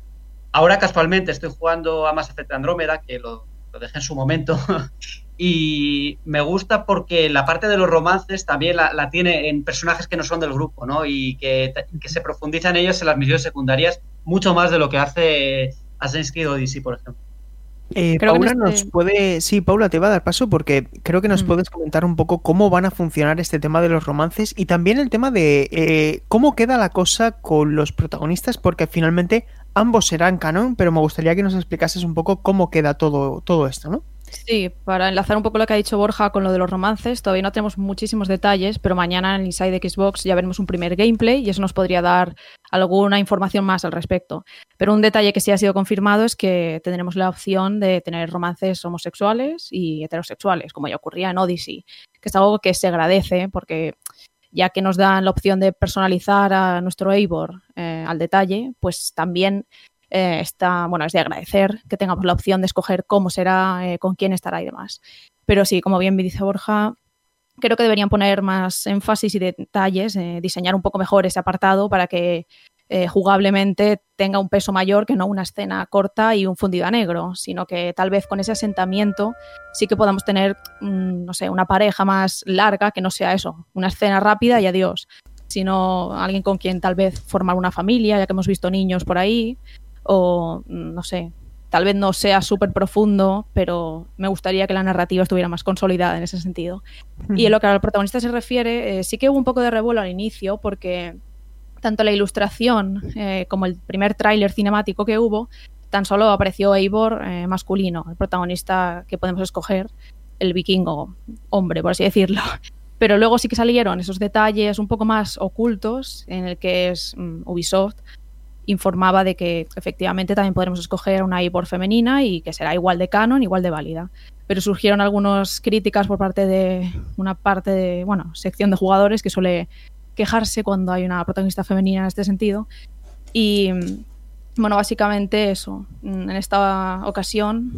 ahora casualmente estoy jugando a Mass Effect Andrómeda, que lo, lo dejé en su momento, <laughs> y me gusta porque la parte de los romances también la, tiene en personajes que no son del grupo, ¿no? Y que, se profundizan ellos en las misiones secundarias mucho más de lo que hace Assassin's Creed Odyssey, por ejemplo. Eh, Paula este nos puede, sí, Paula te va a dar paso porque creo que nos mm. puedes comentar un poco cómo van a funcionar este tema de los romances y también el tema de eh, cómo queda la cosa con los protagonistas porque finalmente ambos serán canon, pero me gustaría que nos explicases un poco cómo queda todo, todo esto, ¿no? Sí, para enlazar un poco lo que ha dicho Borja con lo de los romances, todavía no tenemos muchísimos detalles, pero mañana en Inside Xbox ya veremos un primer gameplay y eso nos podría dar alguna información más al respecto. Pero un detalle que sí ha sido confirmado es que tendremos la opción de tener romances homosexuales y heterosexuales, como ya ocurría en Odyssey, que es algo que se agradece porque ya que nos dan la opción de personalizar a nuestro Eivor eh, al detalle, pues también eh, está, bueno, es de agradecer que tengamos la opción de escoger cómo será, eh, con quién estará y demás. Pero sí, como bien me dice Borja, creo que deberían poner más énfasis y detalles, eh, diseñar un poco mejor ese apartado para que jugablemente tenga un peso mayor que no una escena corta y un fundido a negro, sino que tal vez con ese asentamiento sí que podamos tener, mm, no sé, una pareja más larga, que no sea eso, una escena rápida y adiós, sino alguien con quien tal vez formar una familia, ya que hemos visto niños por ahí, o no sé, tal vez no sea súper profundo, pero me gustaría que la narrativa estuviera más consolidada en ese sentido. Y en lo que al protagonista se refiere, eh, sí que hubo un poco de revuelo al inicio, porque tanto la ilustración eh, como el primer tráiler cinemático que hubo, tan solo apareció Eivor eh, masculino, el protagonista que podemos escoger, el vikingo hombre, por así decirlo. <laughs> Pero luego sí que salieron esos detalles un poco más ocultos en el que es mm, Ubisoft informaba de que efectivamente también podremos escoger una Eivor femenina y que será igual de canon, igual de válida. Pero surgieron algunas críticas por parte de una parte de, bueno, sección de jugadores que suele quejarse cuando hay una protagonista femenina en este sentido. Y bueno, básicamente eso. En esta ocasión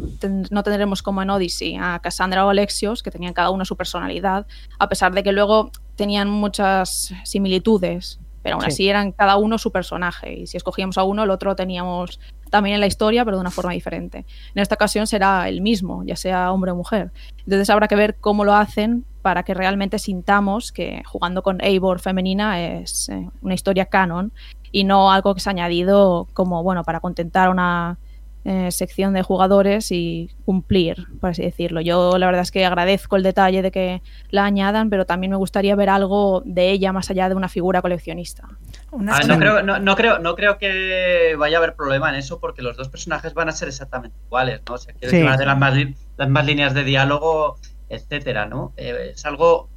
no tendremos como en Odyssey a Cassandra o Alexios, que tenían cada uno su personalidad, a pesar de que luego tenían muchas similitudes pero aún así eran cada uno su personaje. Y si escogíamos a uno, el otro teníamos también en la historia, pero de una forma diferente. En esta ocasión será el mismo, ya sea hombre o mujer. Entonces habrá que ver cómo lo hacen para que realmente sintamos que jugando con Eivor femenina es eh, una historia canon y no algo que se ha añadido como, bueno, para contentar a una eh, sección de jugadores y cumplir, por así decirlo. Yo la verdad es que agradezco el detalle de que la añadan, pero también me gustaría ver algo de ella más allá de una figura coleccionista. Ah, no, creo, no, creo, no creo que vaya a haber problema en eso porque los dos personajes van a ser exactamente iguales, ¿no? O sea, que van a tener las más, líneas de diálogo, etcétera, ¿no? Eh, es algo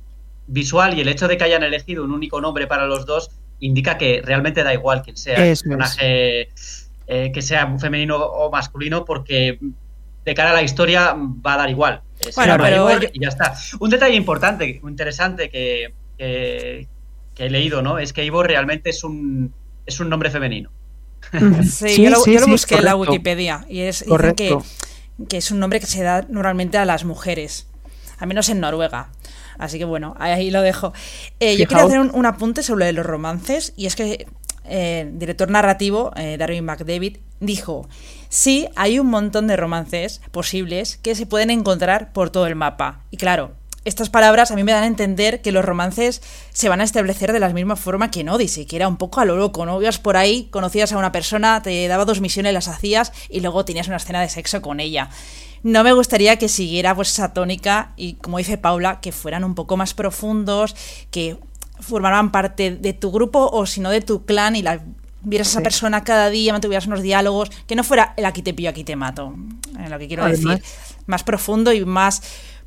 visual y el hecho de que hayan elegido un único nombre para los dos indica que realmente da igual quién sea el personaje. Eh, que sea femenino o masculino, porque de cara a la historia va a dar igual. Bueno, pero y ya está. Un detalle importante, interesante que, que, he leído, ¿no? Es que Ivor realmente es un, es un nombre femenino. Sí, yo, lo, busqué en la Wikipedia y es que, que, es un nombre que se da normalmente a las mujeres, al menos en Noruega. Así que bueno, ahí lo dejo. Eh, yo quiero hacer un, apunte sobre los romances y es que eh, director narrativo, eh, Darwin McDavid, dijo, sí, hay un montón de romances posibles que se pueden encontrar por todo el mapa. Y claro, estas palabras a mí me dan a entender que los romances se van a establecer de la misma forma que en Odyssey, que era un poco a lo loco, ¿no? Ibas por ahí, conocías a una persona, te daba dos misiones, las hacías y luego tenías una escena de sexo con ella. No me gustaría que siguiera pues esa tónica y, como dice Paula, que fueran un poco más profundos, que formaran parte de tu grupo o si no de tu clan y la vieras a esa persona cada día, mantuvieras unos diálogos, que no fuera el aquí te pillo, aquí te mato, en lo que quiero decir, más profundo y más,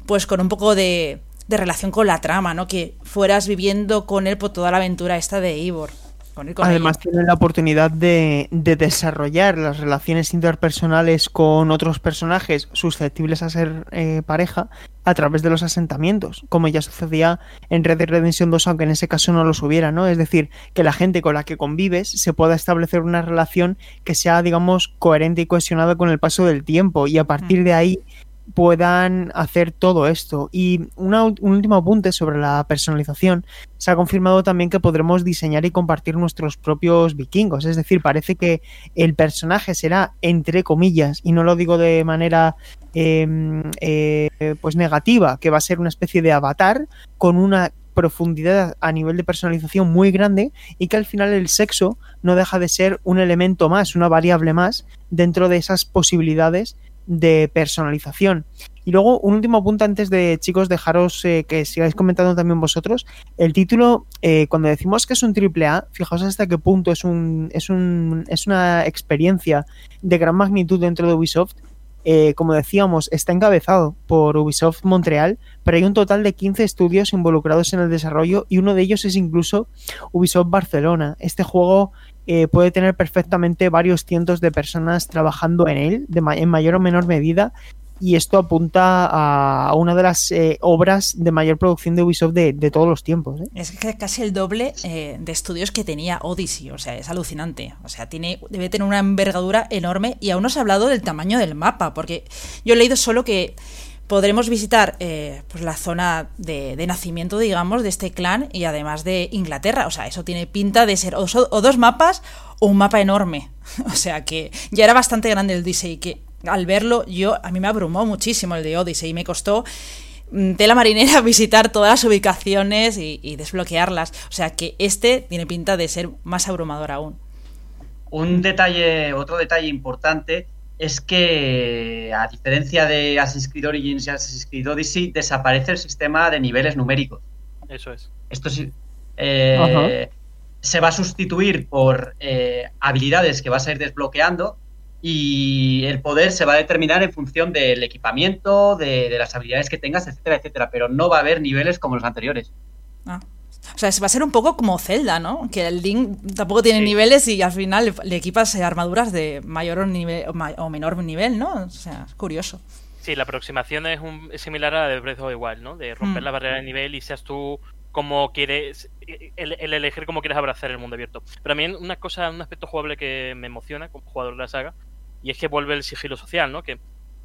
pues con un poco de, de, relación con la trama, ¿no? Que fueras viviendo con él por toda la aventura esta de Ivor. Además, tiene la oportunidad de, desarrollar las relaciones interpersonales con otros personajes susceptibles a ser eh, pareja a través de los asentamientos, como ya sucedía en Red Dead Redemption 2, aunque en ese caso no los hubiera, ¿no? Es decir, que la gente con la que convives se pueda establecer una relación que sea, digamos, coherente y cohesionada con el paso del tiempo y a partir de ahí puedan hacer todo esto. Y un último apunte sobre la personalización. Se ha confirmado también que podremos diseñar y compartir nuestros propios vikingos. Es decir, parece que el personaje será, entre comillas, y no lo digo de manera em, eh, pues negativa, que va a ser una especie de avatar con una profundidad a nivel de personalización muy grande y que al final el sexo no deja de ser un elemento más, una variable más dentro de esas posibilidades de personalización. Y luego, un último punto antes de, chicos, dejaros eh, que sigáis comentando también vosotros. El título, eh, cuando decimos que es un triple A, fijaos hasta qué punto es, un, es, un, es una experiencia de gran magnitud dentro de Ubisoft. Eh, como decíamos, está encabezado por Ubisoft Montreal, pero hay un total de 15 estudios involucrados en el desarrollo y uno de ellos es incluso Ubisoft Barcelona. Este juego eh, puede tener perfectamente varios cientos de personas trabajando en él, en mayor o menor medida, y esto apunta a una de las eh, obras de mayor producción de Ubisoft de, todos los tiempos. ¿eh? Es casi el doble de estudios que tenía Odyssey, o sea, es alucinante. O sea, tiene, debe tener una envergadura enorme y aún no se ha hablado del tamaño del mapa, porque yo he leído solo que podremos visitar eh, pues la zona de, nacimiento, digamos, de este clan y además de Inglaterra. O sea, eso tiene pinta de ser o, dos mapas o un mapa enorme. <laughs> o sea que ya era bastante grande el Odyssey, que al verlo yo a mí me abrumó muchísimo el de Odyssey y me costó mm, tela marinera <laughs> visitar todas las ubicaciones y, y desbloquearlas. O sea que este tiene pinta de ser más abrumador aún. Un detalle, otro detalle importante es que, a diferencia de Assassin's Creed Origins y Assassin's Creed Odyssey, desaparece el sistema de niveles numéricos. Eso es. Esto sí. Eh, se va a sustituir por eh, habilidades que vas a ir desbloqueando y el poder se va a determinar en función del equipamiento, de, de las habilidades que tengas, etcétera, etcétera. Pero no va a haber niveles como los anteriores. Ah. O sea, va a ser un poco como Zelda, ¿no? Que el Link tampoco tiene niveles y al final le, equipas armaduras de mayor o, nivel, o menor nivel, ¿no? O sea, es curioso. Sí, la aproximación es, un, similar a la de Breath of the Wild, ¿no? De romper mm. la barrera de nivel y seas tú como quieres, el, elegir cómo quieres abrazar el mundo abierto. Pero también una cosa, un aspecto jugable que me emociona como jugador de la saga, y es que vuelve el sigilo social, ¿no? Que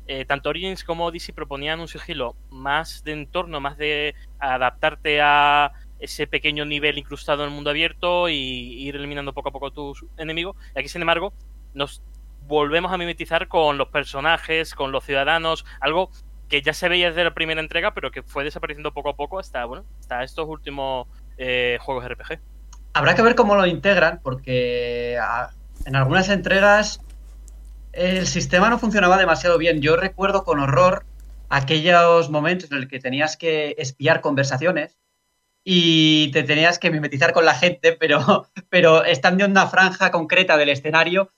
eh, tanto Origins como Odyssey proponían un sigilo más de entorno, más de adaptarte a ese pequeño nivel incrustado en el mundo abierto y ir eliminando poco a poco tus enemigos. Y aquí, sin embargo, nos volvemos a mimetizar con los personajes, con los ciudadanos, algo que ya se veía desde la primera entrega, pero que fue desapareciendo poco a poco hasta, bueno, hasta estos últimos eh, juegos RPG. Habrá que ver cómo lo integran, porque en algunas entregas el sistema no funcionaba demasiado bien. Yo recuerdo con horror aquellos momentos en los que tenías que espiar conversaciones y te tenías que mimetizar con la gente, pero, <laughs> pero estando en una franja concreta del escenario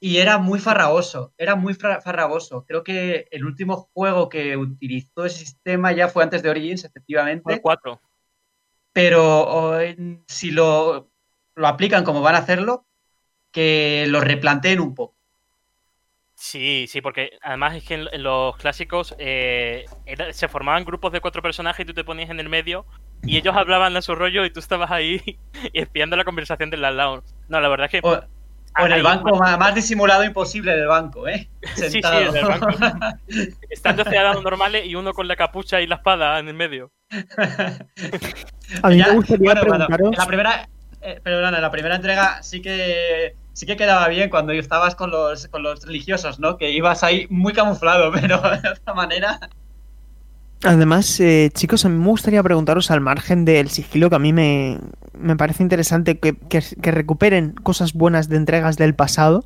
y era muy farragoso, era muy farragoso. Creo que el último juego que utilizó ese sistema ya fue antes de Origins, efectivamente. El 4. Pero si lo, lo aplican como van a hacerlo, que lo replanteen un poco. Sí, sí, porque además es que en, los clásicos eh, se formaban grupos de cuatro personajes y tú te ponías en el medio <laughs> y ellos hablaban a su rollo y tú estabas ahí <laughs> espiando la conversación del lado. No, la verdad es que... O, en el banco más, disimulado imposible del banco, ¿eh? <laughs> Sí, sí, en el banco. Estando ciudadanos normales y uno con la capucha y la espada en el medio. a mí me gustaría preguntaros... la primera... Eh, perdona, en la primera entrega sí que sí que quedaba bien cuando estabas con los, con los religiosos, ¿no? Que ibas ahí muy camuflado, pero de otra manera. Además, eh, chicos, a mí me gustaría preguntaros al margen del sigilo, que a mí me, me parece interesante que, que- recuperen cosas buenas de entregas del pasado.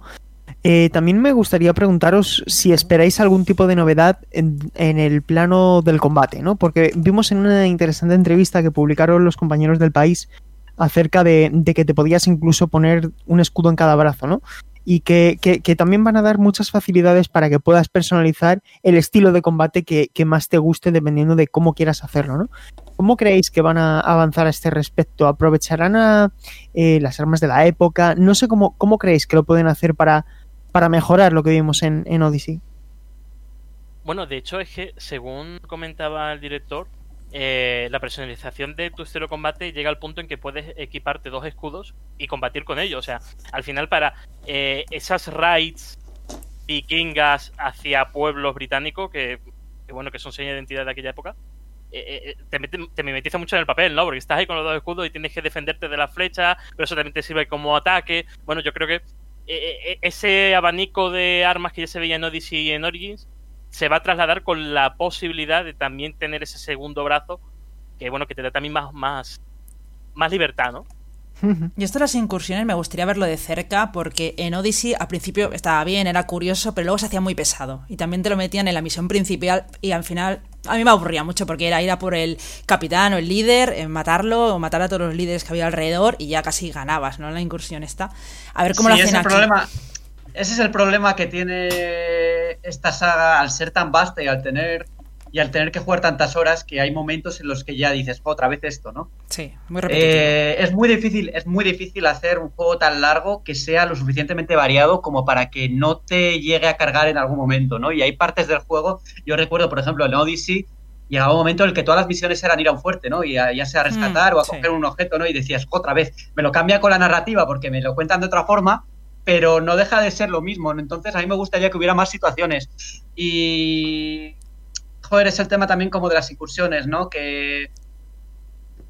Eh, también me gustaría preguntaros si esperáis algún tipo de novedad en, en el plano del combate, ¿no? Porque vimos en una interesante entrevista que publicaron los compañeros del país acerca de, de que te podías incluso poner un escudo en cada brazo, ¿no? Y que, que- también van a dar muchas facilidades para que puedas personalizar el estilo de combate que, que más te guste dependiendo de cómo quieras hacerlo, ¿no? ¿Cómo creéis que van a avanzar a este respecto? ¿Aprovecharán eh, las armas de la época? No sé cómo, cómo creéis que lo pueden hacer para, para mejorar lo que vimos en, en Odyssey. Bueno, de hecho es que, según comentaba el director, eh, la personalización de tu estilo de combate llega al punto en que puedes equiparte dos escudos y combatir con ellos. O sea, al final para eh, esas raids vikingas hacia pueblos británicos, que, bueno, que son señas de identidad de aquella época, eh, eh, te, mete- te mimetiza mucho en el papel, ¿no? Porque estás ahí con los dos escudos y tienes que defenderte de la flecha, pero eso también te sirve como ataque. Bueno, yo creo que eh, eh, ese abanico de armas que ya se veía en Odyssey y en Origins se va a trasladar con la posibilidad de también tener ese segundo brazo que bueno que te da también más más más libertad no Y esto de las incursiones me gustaría verlo de cerca porque en Odyssey al principio estaba bien, era curioso, pero luego se hacía muy pesado. Y también te lo metían en la misión principal y al final a mí me aburría mucho porque era ir a por el capitán o el líder, eh, matarlo o matar a todos los líderes que había alrededor y ya casi ganabas, ¿no? La incursión esta. A ver cómo Sí, lo hacen ese, aquí. problema, ese es el problema que tiene esta saga al ser tan vasta y al tener y al tener que jugar tantas horas que hay momentos en los que ya dices "Jo, otra vez esto, ¿no? Sí, muy repetitivo. Eh, es muy difícil, es muy difícil hacer un juego tan largo que sea lo suficientemente variado como para que no te llegue a cargar en algún momento, ¿no? Y hay partes del juego, yo recuerdo, por ejemplo, en Odyssey, llegaba un momento en el que todas las misiones eran ir a un fuerte, ¿no? Y a- ya sea a rescatar Mm, o a sí. coger un objeto, ¿no? Y decías, otra vez, me lo cambia con la narrativa porque me lo cuentan de otra forma, pero no deja de ser lo mismo. Entonces, a mí me gustaría que hubiera más situaciones. Y. Joder, es el tema también como de las incursiones, ¿no? Que.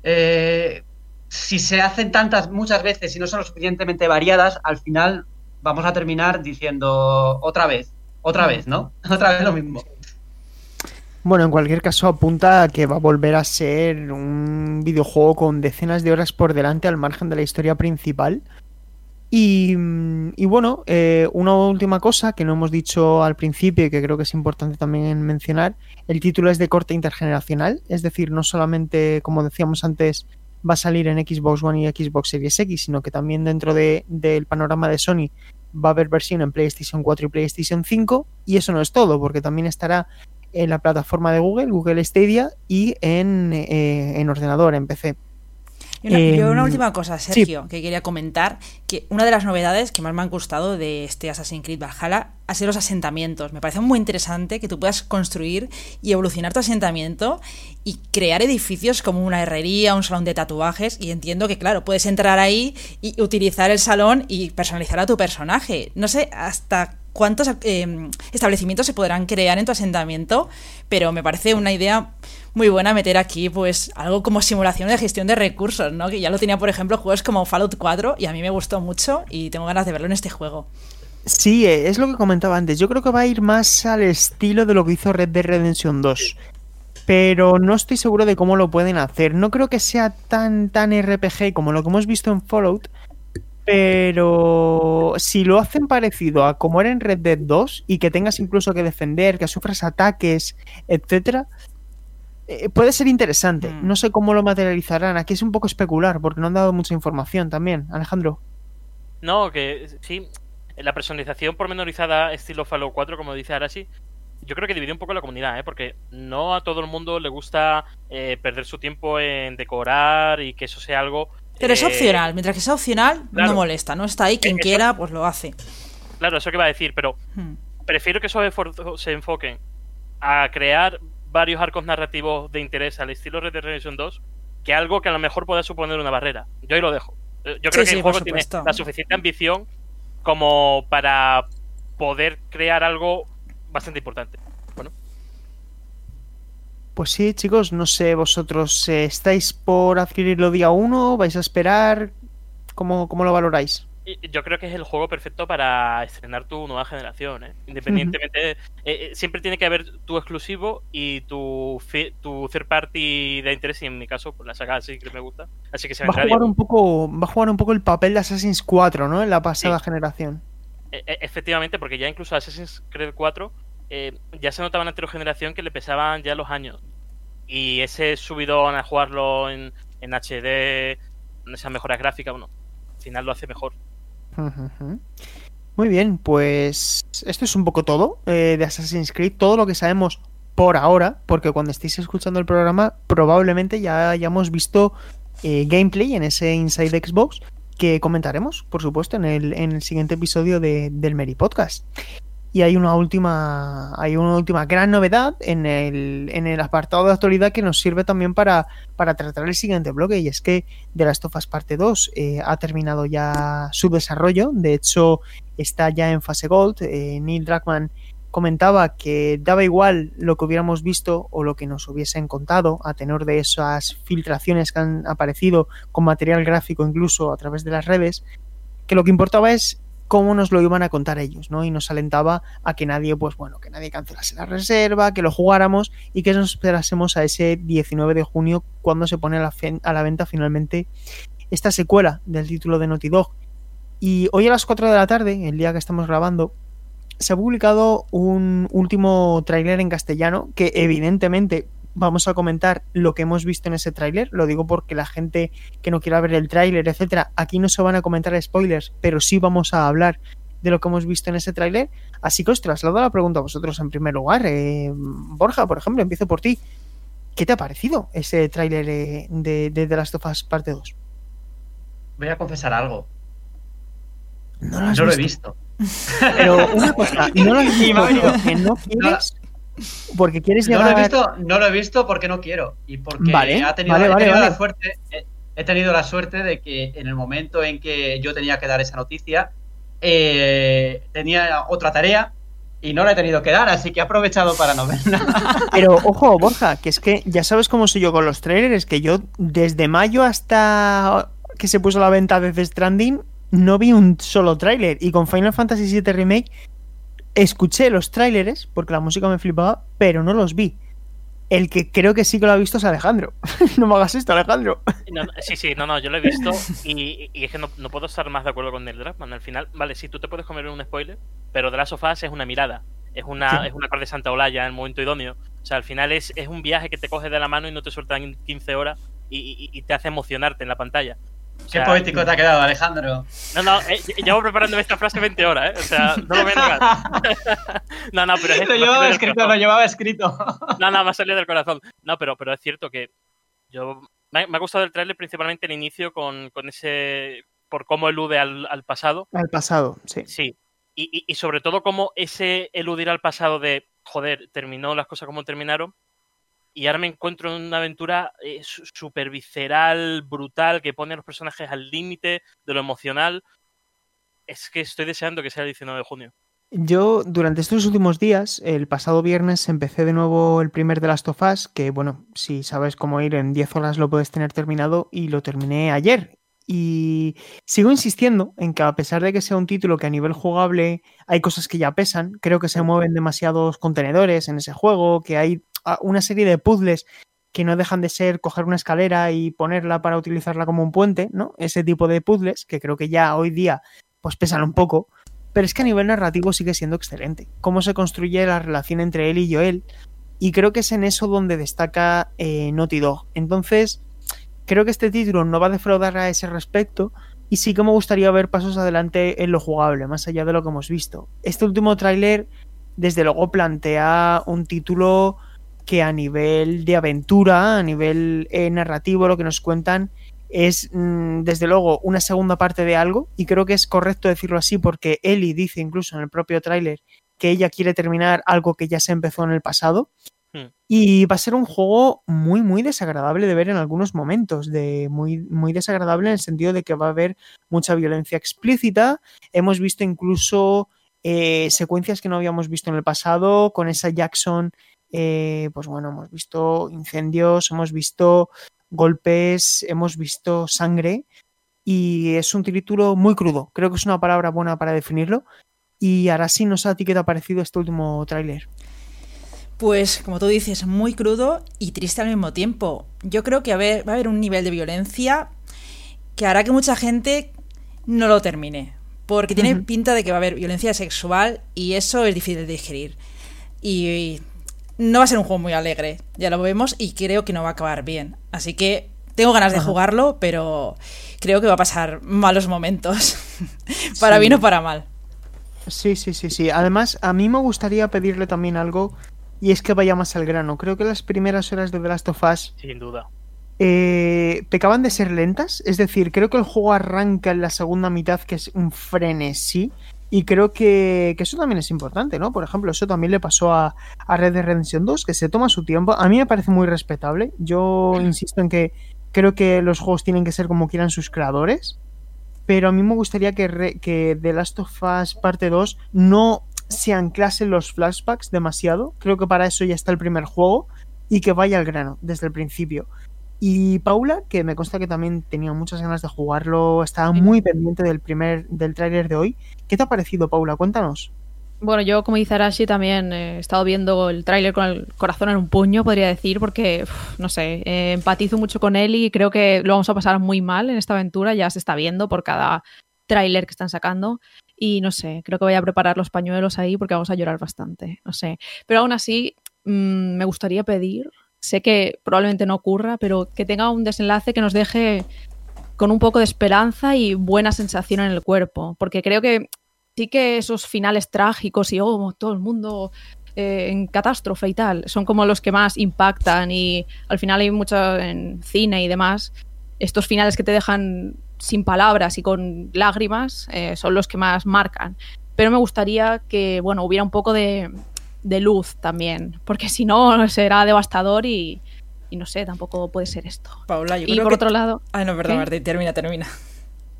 eh, si se hacen tantas, muchas veces y no son lo suficientemente variadas, al final vamos a terminar diciendo otra vez, otra vez, ¿no? <laughs> Otra vez lo mismo. Bueno, en cualquier caso apunta a que va a volver a ser un videojuego con decenas de horas por delante al margen de la historia principal. Y, bueno, eh, una última cosa que no hemos dicho al principio y que creo que es importante también mencionar, el título es de corte intergeneracional, es decir, no solamente, como decíamos antes, va a salir en Xbox One y Xbox Series X, sino que también dentro de- del panorama de Sony va a haber versión en PlayStation 4 y PlayStation 5, y eso no es todo, porque también estará en la plataforma de Google, Google Stadia, y en, eh, en ordenador, en PC. Y una, yo una Em, última cosa, Sergio, que quería comentar, que una de las novedades que más me han gustado de este Assassin's Creed Valhalla ha sido los asentamientos. Me parece muy interesante que tú puedas construir y evolucionar tu asentamiento y crear edificios como una herrería, un salón de tatuajes, y entiendo que, claro, puedes entrar ahí y utilizar el salón y personalizar a tu personaje. No sé hasta cuántos eh, establecimientos se podrán crear en tu asentamiento, pero me parece una idea muy buena meter aquí pues algo como simulación de gestión de recursos, ¿no? Que ya lo tenía, por ejemplo, juegos como Fallout 4 y a mí me gustó mucho y tengo ganas de verlo en este juego. Sí, eh, es lo que comentaba antes. Yo creo que va a ir más al estilo de lo que hizo Red Dead Redemption 2. Pero no estoy seguro de cómo lo pueden hacer. No creo que sea tan, tan RPG como lo que hemos visto en Fallout. Pero si lo hacen parecido a como era en Red Dead 2 y que tengas incluso que defender, que sufras ataques, etcétera, eh, puede ser interesante. Mm. No sé cómo lo materializarán. Aquí es un poco especular porque no han dado mucha información también. Alejandro. no que sí la personalización pormenorizada estilo Fallout 4 como dice Arashi yo creo que divide un poco la comunidad, ¿eh? porque no a todo el mundo le gusta eh, perder su tiempo en decorar y que eso sea algo Pero es eh, opcional, mientras que sea opcional, claro. no molesta, no está ahí, quien Eso- quiera pues lo hace. Claro, eso que va a decir, pero Hmm. prefiero que esos esfuerzos se enfoquen a crear varios arcos narrativos de interés al estilo Red Dead Redemption 2 que algo que a lo mejor pueda suponer una barrera. Yo ahí lo dejo. Eh, Yo creo Sí, que sí, el juego tiene la suficiente ambición como para poder crear algo bastante importante. Bueno, Pues sí, chicos, no sé, vosotros eh, estáis por adquirirlo día uno, vais a esperar, ¿cómo, cómo lo valoráis? Yo creo que es el juego perfecto para estrenar tu nueva generación. ¿eh? Independientemente, eh, eh, siempre tiene que haber tu exclusivo y tu, tu third party de interés. Y en mi caso, pues la saga sí que me gusta. Así que se Va a jugar bien. un poco, va a jugar un poco el papel de Assassin's 4, ¿no? En la pasada generación. E- e- Efectivamente, porque ya incluso Assassin's Creed 4 eh, ya se notaba en la anterior generación que le pesaban ya los años. Y ese subidón a jugarlo en, en HD, en esas mejoras gráficas, bueno, al final lo hace mejor. Muy bien, pues esto es un poco todo eh, de Assassin's Creed, todo lo que sabemos por ahora, porque cuando estéis escuchando el programa probablemente ya hayamos visto eh, gameplay en ese Inside Xbox que comentaremos, por supuesto, en el, en el siguiente episodio de- del Meri Podcast. Y hay una última, hay una última gran novedad en el, en el apartado de actualidad que nos sirve también para, para tratar el siguiente bloque, y es que The Last of Us Parte 2 eh, ha terminado ya su desarrollo, de hecho está ya en fase Gold. Eh, Neil Druckmann comentaba que daba igual lo que hubiéramos visto o lo que nos hubiesen contado a tenor de esas filtraciones que han aparecido con material gráfico incluso a través de las redes, que lo que importaba es cómo nos lo iban a contar ellos, ¿no? Y nos alentaba a que nadie, pues bueno, que nadie cancelase la reserva, que lo jugáramos y que nos esperásemos a ese 19 de junio cuando se pone a la, a la venta finalmente esta secuela del título de Naughty Dog. Y hoy a las 4 de la tarde, el día que estamos grabando, se ha publicado un último tráiler en castellano que evidentemente vamos a comentar lo que hemos visto en ese tráiler. Lo digo porque la gente que no quiera ver el tráiler, etcétera, aquí no se van a comentar spoilers, pero sí vamos a hablar de lo que hemos visto en ese tráiler. Así que os traslado la pregunta a vosotros en primer lugar. Eh, Borja, por ejemplo, empiezo por ti. ¿Qué te ha parecido ese tráiler eh, de, de The Last of Us parte 2? Voy a confesar algo. No lo has No lo he visto. Pero una cosa, no lo has <laughs> visto no porque quieres No llegar lo he visto, no lo he visto porque no quiero. Y porque Vale, ha tenido, vale, he tenido vale. la suerte. He, he tenido la suerte de que en el momento en que yo tenía que dar esa noticia, eh, tenía otra tarea y no la he tenido que dar, así que he aprovechado para no verla. <laughs> Pero ojo, Borja, que es que ya sabes cómo soy yo con los trailers, que yo desde mayo hasta que se puso a la venta de The Stranding no vi un solo tráiler y con Final Fantasy VII Remake escuché los tráileres porque la música me flipaba, pero no los vi. El que creo que sí que lo ha visto es Alejandro. <laughs> no me hagas esto, Alejandro. No, no, sí, sí, no, no, yo lo he visto <laughs> y, y es que no, no puedo estar más de acuerdo con Neil Druckmann. Al final, vale, sí, tú te puedes comer un spoiler, pero The Last of Us es una mirada, es una, Sí. es una de Santa Olaya en el momento idóneo. O sea, al final es, es un viaje que te coge de la mano y no te sueltan en 15 horas y, y- y te hace emocionarte en la pantalla. O Qué sea, poético te ha quedado, Alejandro. No, no, eh, llevo preparándome esta frase 20 horas, ¿eh? O sea, no lo voy a negar. <laughs> no, no, pero es lo llevaba escrito, lo llevaba escrito. No, no, me ha salido del corazón. No, pero, pero es cierto que yo me ha, me ha gustado el tráiler principalmente el inicio con, con ese por cómo elude al, al pasado. Al pasado, sí. Sí. Y, y- y sobre todo cómo ese eludir al pasado de joder, terminó las cosas como terminaron. Y ahora me encuentro en una aventura eh, su- súper visceral, brutal, que pone a los personajes al límite de lo emocional. Es que estoy deseando que sea el 19 de junio. Yo durante estos últimos días, el pasado viernes, empecé de nuevo el primer de Last of Us, que bueno, si sabes cómo ir, en 10 horas lo puedes tener terminado y lo terminé ayer. Y sigo insistiendo en que a pesar de que sea un título que a nivel jugable hay cosas que ya pesan, creo que se mueven demasiados contenedores en ese juego, que hay una serie de puzzles que no dejan de ser coger una escalera y ponerla para utilizarla como un puente, ¿no? Ese tipo de puzzles que creo que ya hoy día pues pesan un poco, pero es que a nivel narrativo sigue siendo excelente. Cómo se construye la relación entre él y Joel. Y creo que es en eso donde destaca eh, Naughty Dog. Entonces, creo que este título no va a defraudar a ese respecto. Y sí que me gustaría ver pasos adelante en lo jugable, más allá de lo que hemos visto. Este último tráiler, desde luego, plantea un título que a nivel de aventura, a nivel eh, narrativo, lo que nos cuentan, es mm, desde luego una segunda parte de algo y creo que es correcto decirlo así porque Ellie dice incluso en el propio tráiler que ella quiere terminar algo que ya se empezó en el pasado Hmm. y va a ser un juego muy muy desagradable de ver en algunos momentos de muy muy desagradable en el sentido de que va a haber mucha violencia explícita hemos visto incluso eh, secuencias que no habíamos visto en el pasado con esa Jackson eh, pues bueno hemos visto incendios hemos visto golpes, hemos visto sangre y es un título muy crudo. Creo que es una palabra buena para definirlo. Y ahora sí, no sé a ti qué te ha parecido este último tráiler. Pues, como tú dices, muy crudo y triste al mismo tiempo. Yo creo que va a haber un nivel de violencia que hará que mucha gente no lo termine. Porque tiene pinta de que va a haber violencia sexual y eso es difícil de digerir. Y no va a ser un juego muy alegre, ya lo vemos, y creo que no va a acabar bien. Así que tengo ganas de Ajá. jugarlo, pero creo que va a pasar malos momentos. <laughs> para Sí. bien o para mal. Sí, sí, sí, sí. Además, a mí me gustaría pedirle también algo y es que vaya más al grano. Creo que las primeras horas de The Last of Us Sin duda. eh, pecaban de ser lentas. Es decir, creo que el juego arranca en la segunda mitad, que es un frenesí. Y creo que, que eso también es importante, ¿no? Por ejemplo, eso también le pasó a, a Red Dead Redemption 2, que se toma su tiempo. A mí me parece muy respetable. Yo insisto en que creo que los juegos tienen que ser como quieran sus creadores. Pero a mí me gustaría que, re- que The Last of Us parte 2 no se anclase los flashbacks demasiado. Creo que para eso ya está el primer juego. Y que vaya al grano desde el principio. Y Paula, que me consta que también tenía muchas ganas de jugarlo, estaba muy pendiente del primer del tráiler de hoy. ¿Qué te ha parecido, Paula? Cuéntanos. Bueno, yo como dice Arashi también eh, he estado viendo el tráiler con el corazón en un puño, podría decir, porque, uf, no sé, eh, empatizo mucho con él y creo que lo vamos a pasar muy mal en esta aventura, ya se está viendo por cada tráiler que están sacando y no sé, creo que voy a preparar los pañuelos ahí porque vamos a llorar bastante, no sé. Pero aún así, mm, me gustaría pedir, sé que probablemente no ocurra, pero que tenga un desenlace que nos deje con un poco de esperanza y buena sensación en el cuerpo, porque creo que sí que esos finales trágicos y oh, todo el mundo eh, en catástrofe y tal, son como los que más impactan y al final hay mucho en cine y demás, estos finales que te dejan sin palabras y con lágrimas eh, son los que más marcan. Pero me gustaría que, bueno, hubiera un poco de, de luz también, porque si no <laughs> será devastador y, y no sé, tampoco puede ser esto. Paula, yo Y creo por que... otro lado, Ah, no, perdón. Martín, termina, termina.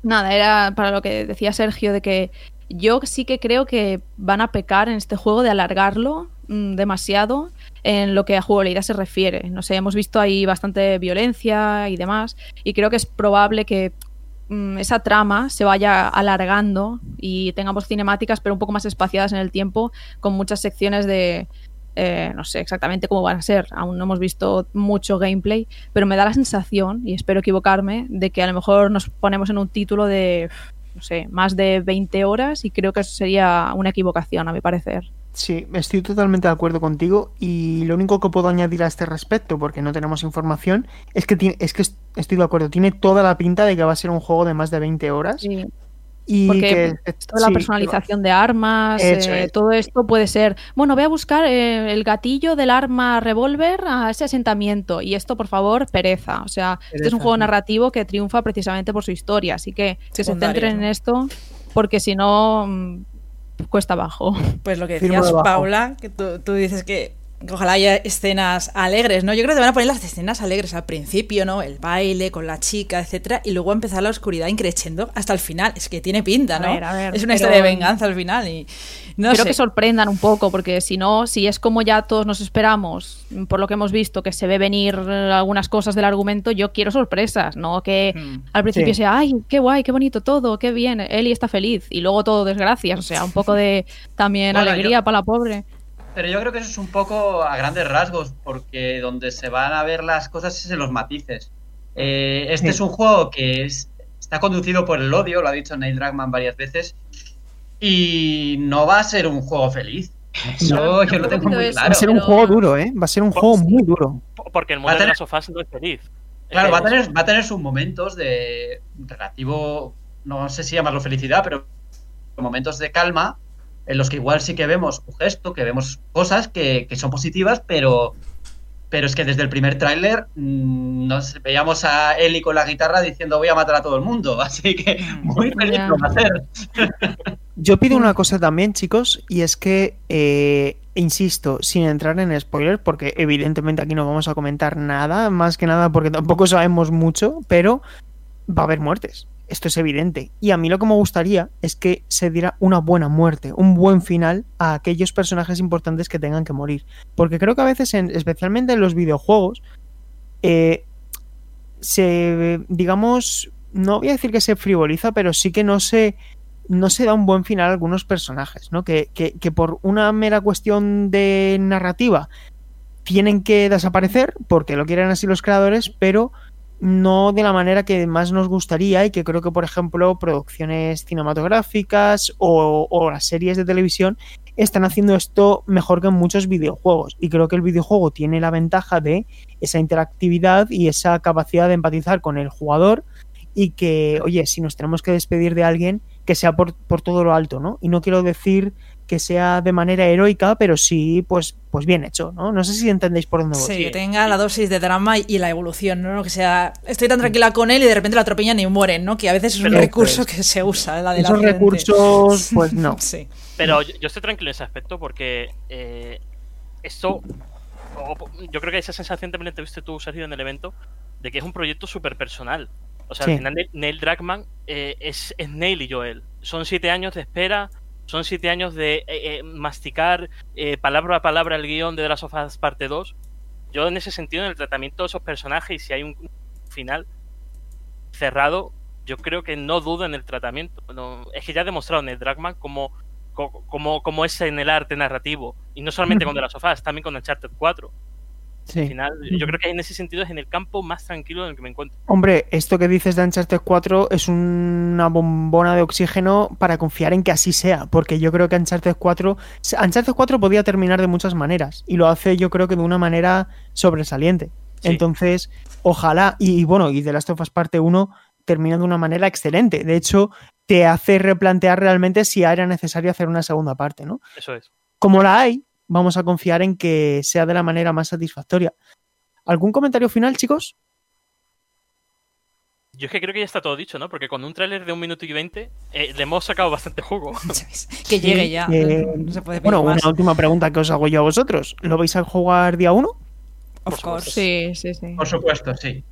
Nada, era para lo que decía Sergio de que yo sí que creo que van a pecar en este juego de alargarlo mm, demasiado en lo que a jugabilidad se refiere. No sé, hemos visto ahí bastante violencia y demás y creo que es probable que esa trama se vaya alargando y tengamos cinemáticas pero un poco más espaciadas en el tiempo con muchas secciones de... eh, no sé exactamente cómo van a ser, aún no hemos visto mucho gameplay, pero me da la sensación, y espero equivocarme, de que a lo mejor nos ponemos en un título de, no sé, más de 20 horas y creo que eso sería una equivocación, a mi parecer. Sí, estoy totalmente de acuerdo contigo y lo único que puedo añadir a este respecto, porque no tenemos información, es que, tiene, es que est- estoy de acuerdo, tiene toda la pinta de que va a ser un juego de más de 20 horas. Sí, y porque que, toda la personalización de armas, eh, todo esto puede ser, bueno, voy a buscar eh, el gatillo del arma revólver a ese asentamiento y esto, por favor, pereza. O sea, este es un juego narrativo que triunfa precisamente por su historia, así que que se centren en esto porque si no, mm, cuesta abajo. Pues lo que decías. Paula, que tú, tú dices que ojalá haya escenas alegres, ¿no? Yo creo que te van a poner las escenas alegres al principio, ¿no? El baile con la chica, etcétera, y luego empezar la oscuridad increciendo hasta el final. Es que tiene pinta, A ¿no? ver, a ver, es una pero- historia de venganza al final y no Quiero sé. que sorprendan un poco, porque si no, si es como ya todos nos esperamos, por lo que hemos visto, que se ve venir algunas cosas del argumento, yo quiero sorpresas, no que Mm. al principio Sí. sea, ay, qué guay, qué bonito todo, qué bien, Eli está feliz, y luego todo desgracias, o sea, un poco de también Bueno, alegría yo- para la pobre. Pero yo creo que eso es un poco a grandes rasgos, porque donde se van a ver las cosas es en los matices. Eh, este Sí. es un juego que es- está conducido por el odio, lo ha dicho Neil Druckmann varias veces, y no va a ser un juego feliz. <laughs> Eso yo lo tengo muy eso, Va a claro. ser un juego duro, ¿eh? Va a ser un juego muy duro. Porque el mundo de tener- las sofás no es feliz. Claro, va a tener, va a tener sus momentos de relativo, no sé si llamarlo felicidad, pero momentos de calma en los que igual sí que vemos un gesto, que vemos cosas que, que son positivas, pero, pero es que desde el primer tráiler mm, nos veíamos a Eli con la guitarra diciendo voy a matar a todo el mundo, <laughs> así que muy feliz lo va a hacer. Yo pido una cosa también, chicos, y es que, eh, insisto, sin entrar en spoiler, porque evidentemente aquí no vamos a comentar nada, más que nada porque tampoco sabemos mucho, pero va a haber muertes. Esto es evidente. Y a mí lo que me gustaría es que se diera una buena muerte, un buen final a aquellos personajes importantes que tengan que morir. Porque creo que a veces, en- especialmente en los videojuegos, eh, se, digamos, no voy a decir que se frivoliza, pero sí que no se, no se da un buen final a algunos personajes, ¿no? Que, que, que por una mera cuestión de narrativa tienen que desaparecer, porque lo quieren así los creadores, pero no de la manera que más nos gustaría y que creo que, por ejemplo, producciones cinematográficas o, las series de televisión están haciendo esto mejor que muchos videojuegos. Y creo que el videojuego tiene la ventaja de esa interactividad y esa capacidad de empatizar con el jugador y que, oye, si nos tenemos que despedir de alguien, que sea por todo lo alto, ¿no? Y no quiero decir que sea de manera heroica, pero sí, pues, pues bien hecho, ¿no? No sé si entendéis por dónde voy. Sí, que tenga la dosis de drama y la evolución, ¿no? Que sea, estoy tan tranquila con él y de repente la atropellan y mueren, ¿no? Que a veces es un Pero, recurso pues, que se usa, la de Esos recursos, <laughs> pues no. Sí. Pero yo, yo estoy tranquilo en ese aspecto porque eh, esto. Yo creo que esa sensación también la tuviste tú, Sergio, en el evento, de que es un proyecto súper personal. O sea, Sí. al final Neil- Druckmann eh, es, es Neil y Joel. Son siete años de espera, son siete años de eh, eh, masticar eh, palabra a palabra el guion de The Last of Us parte 2. Yo en ese sentido, en el tratamiento de esos personajes y si hay un final cerrado, yo creo que no dudo en el tratamiento. No, es que ya ha demostrado Neil Druckmann como, co- como, como es en el arte narrativo. Y no solamente con The <laughs> Last of Us, también con Uncharted 4. Al Sí. final, yo creo que en ese sentido es en el campo más tranquilo en el que me encuentro. Hombre, esto que dices de Uncharted 4 es una bombona de oxígeno para confiar en que así sea, porque yo creo que Uncharted 4, Uncharted 4 podía terminar de muchas maneras y lo hace yo creo que de una manera sobresaliente. Sí. Entonces, ojalá, y, y bueno, y The Last of Us parte 1 termina de una manera excelente. De hecho, te hace replantear realmente si era necesario hacer una segunda parte, ¿no? Eso es. Como la hay, vamos a confiar en que sea de la manera más satisfactoria. ¿Algún comentario final, chicos? Yo es que creo que ya está todo dicho, ¿no? Porque con un tráiler de un minuto y veinte eh, le hemos sacado bastante jugo. <laughs> que llegue ya. eh, no se puede pedir Bueno, más. una última pregunta que os hago yo a vosotros. ¿Lo vais a jugar día 1? Of course. Sí, sí, sí. Por supuesto, sí.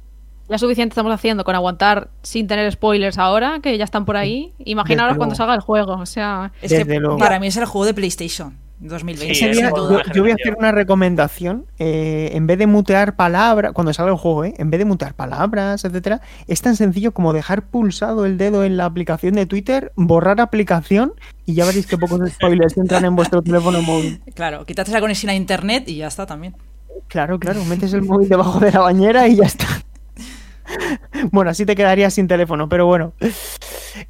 Ya suficiente estamos haciendo con aguantar sin tener spoilers ahora, que ya están por ahí. Imaginaros Desde cuando luego. salga el juego. O sea, Es que Desde luego. para mí es el juego de PlayStation 2020. Sí, sin Ese día, sin duda. yo, duda. yo voy a hacer una recomendación. eh, en vez de mutear palabras, cuando salga el juego, eh, en vez de mutear palabras, etcétera, es tan sencillo como dejar pulsado el dedo en la aplicación de Twitter, borrar aplicación y ya veréis que pocos spoilers <laughs> entran en vuestro teléfono móvil. Claro, quítate la conexión a internet y ya está también. Claro, claro, metes el móvil debajo de la bañera y ya está. <laughs> Bueno, así te quedarías sin teléfono, pero bueno.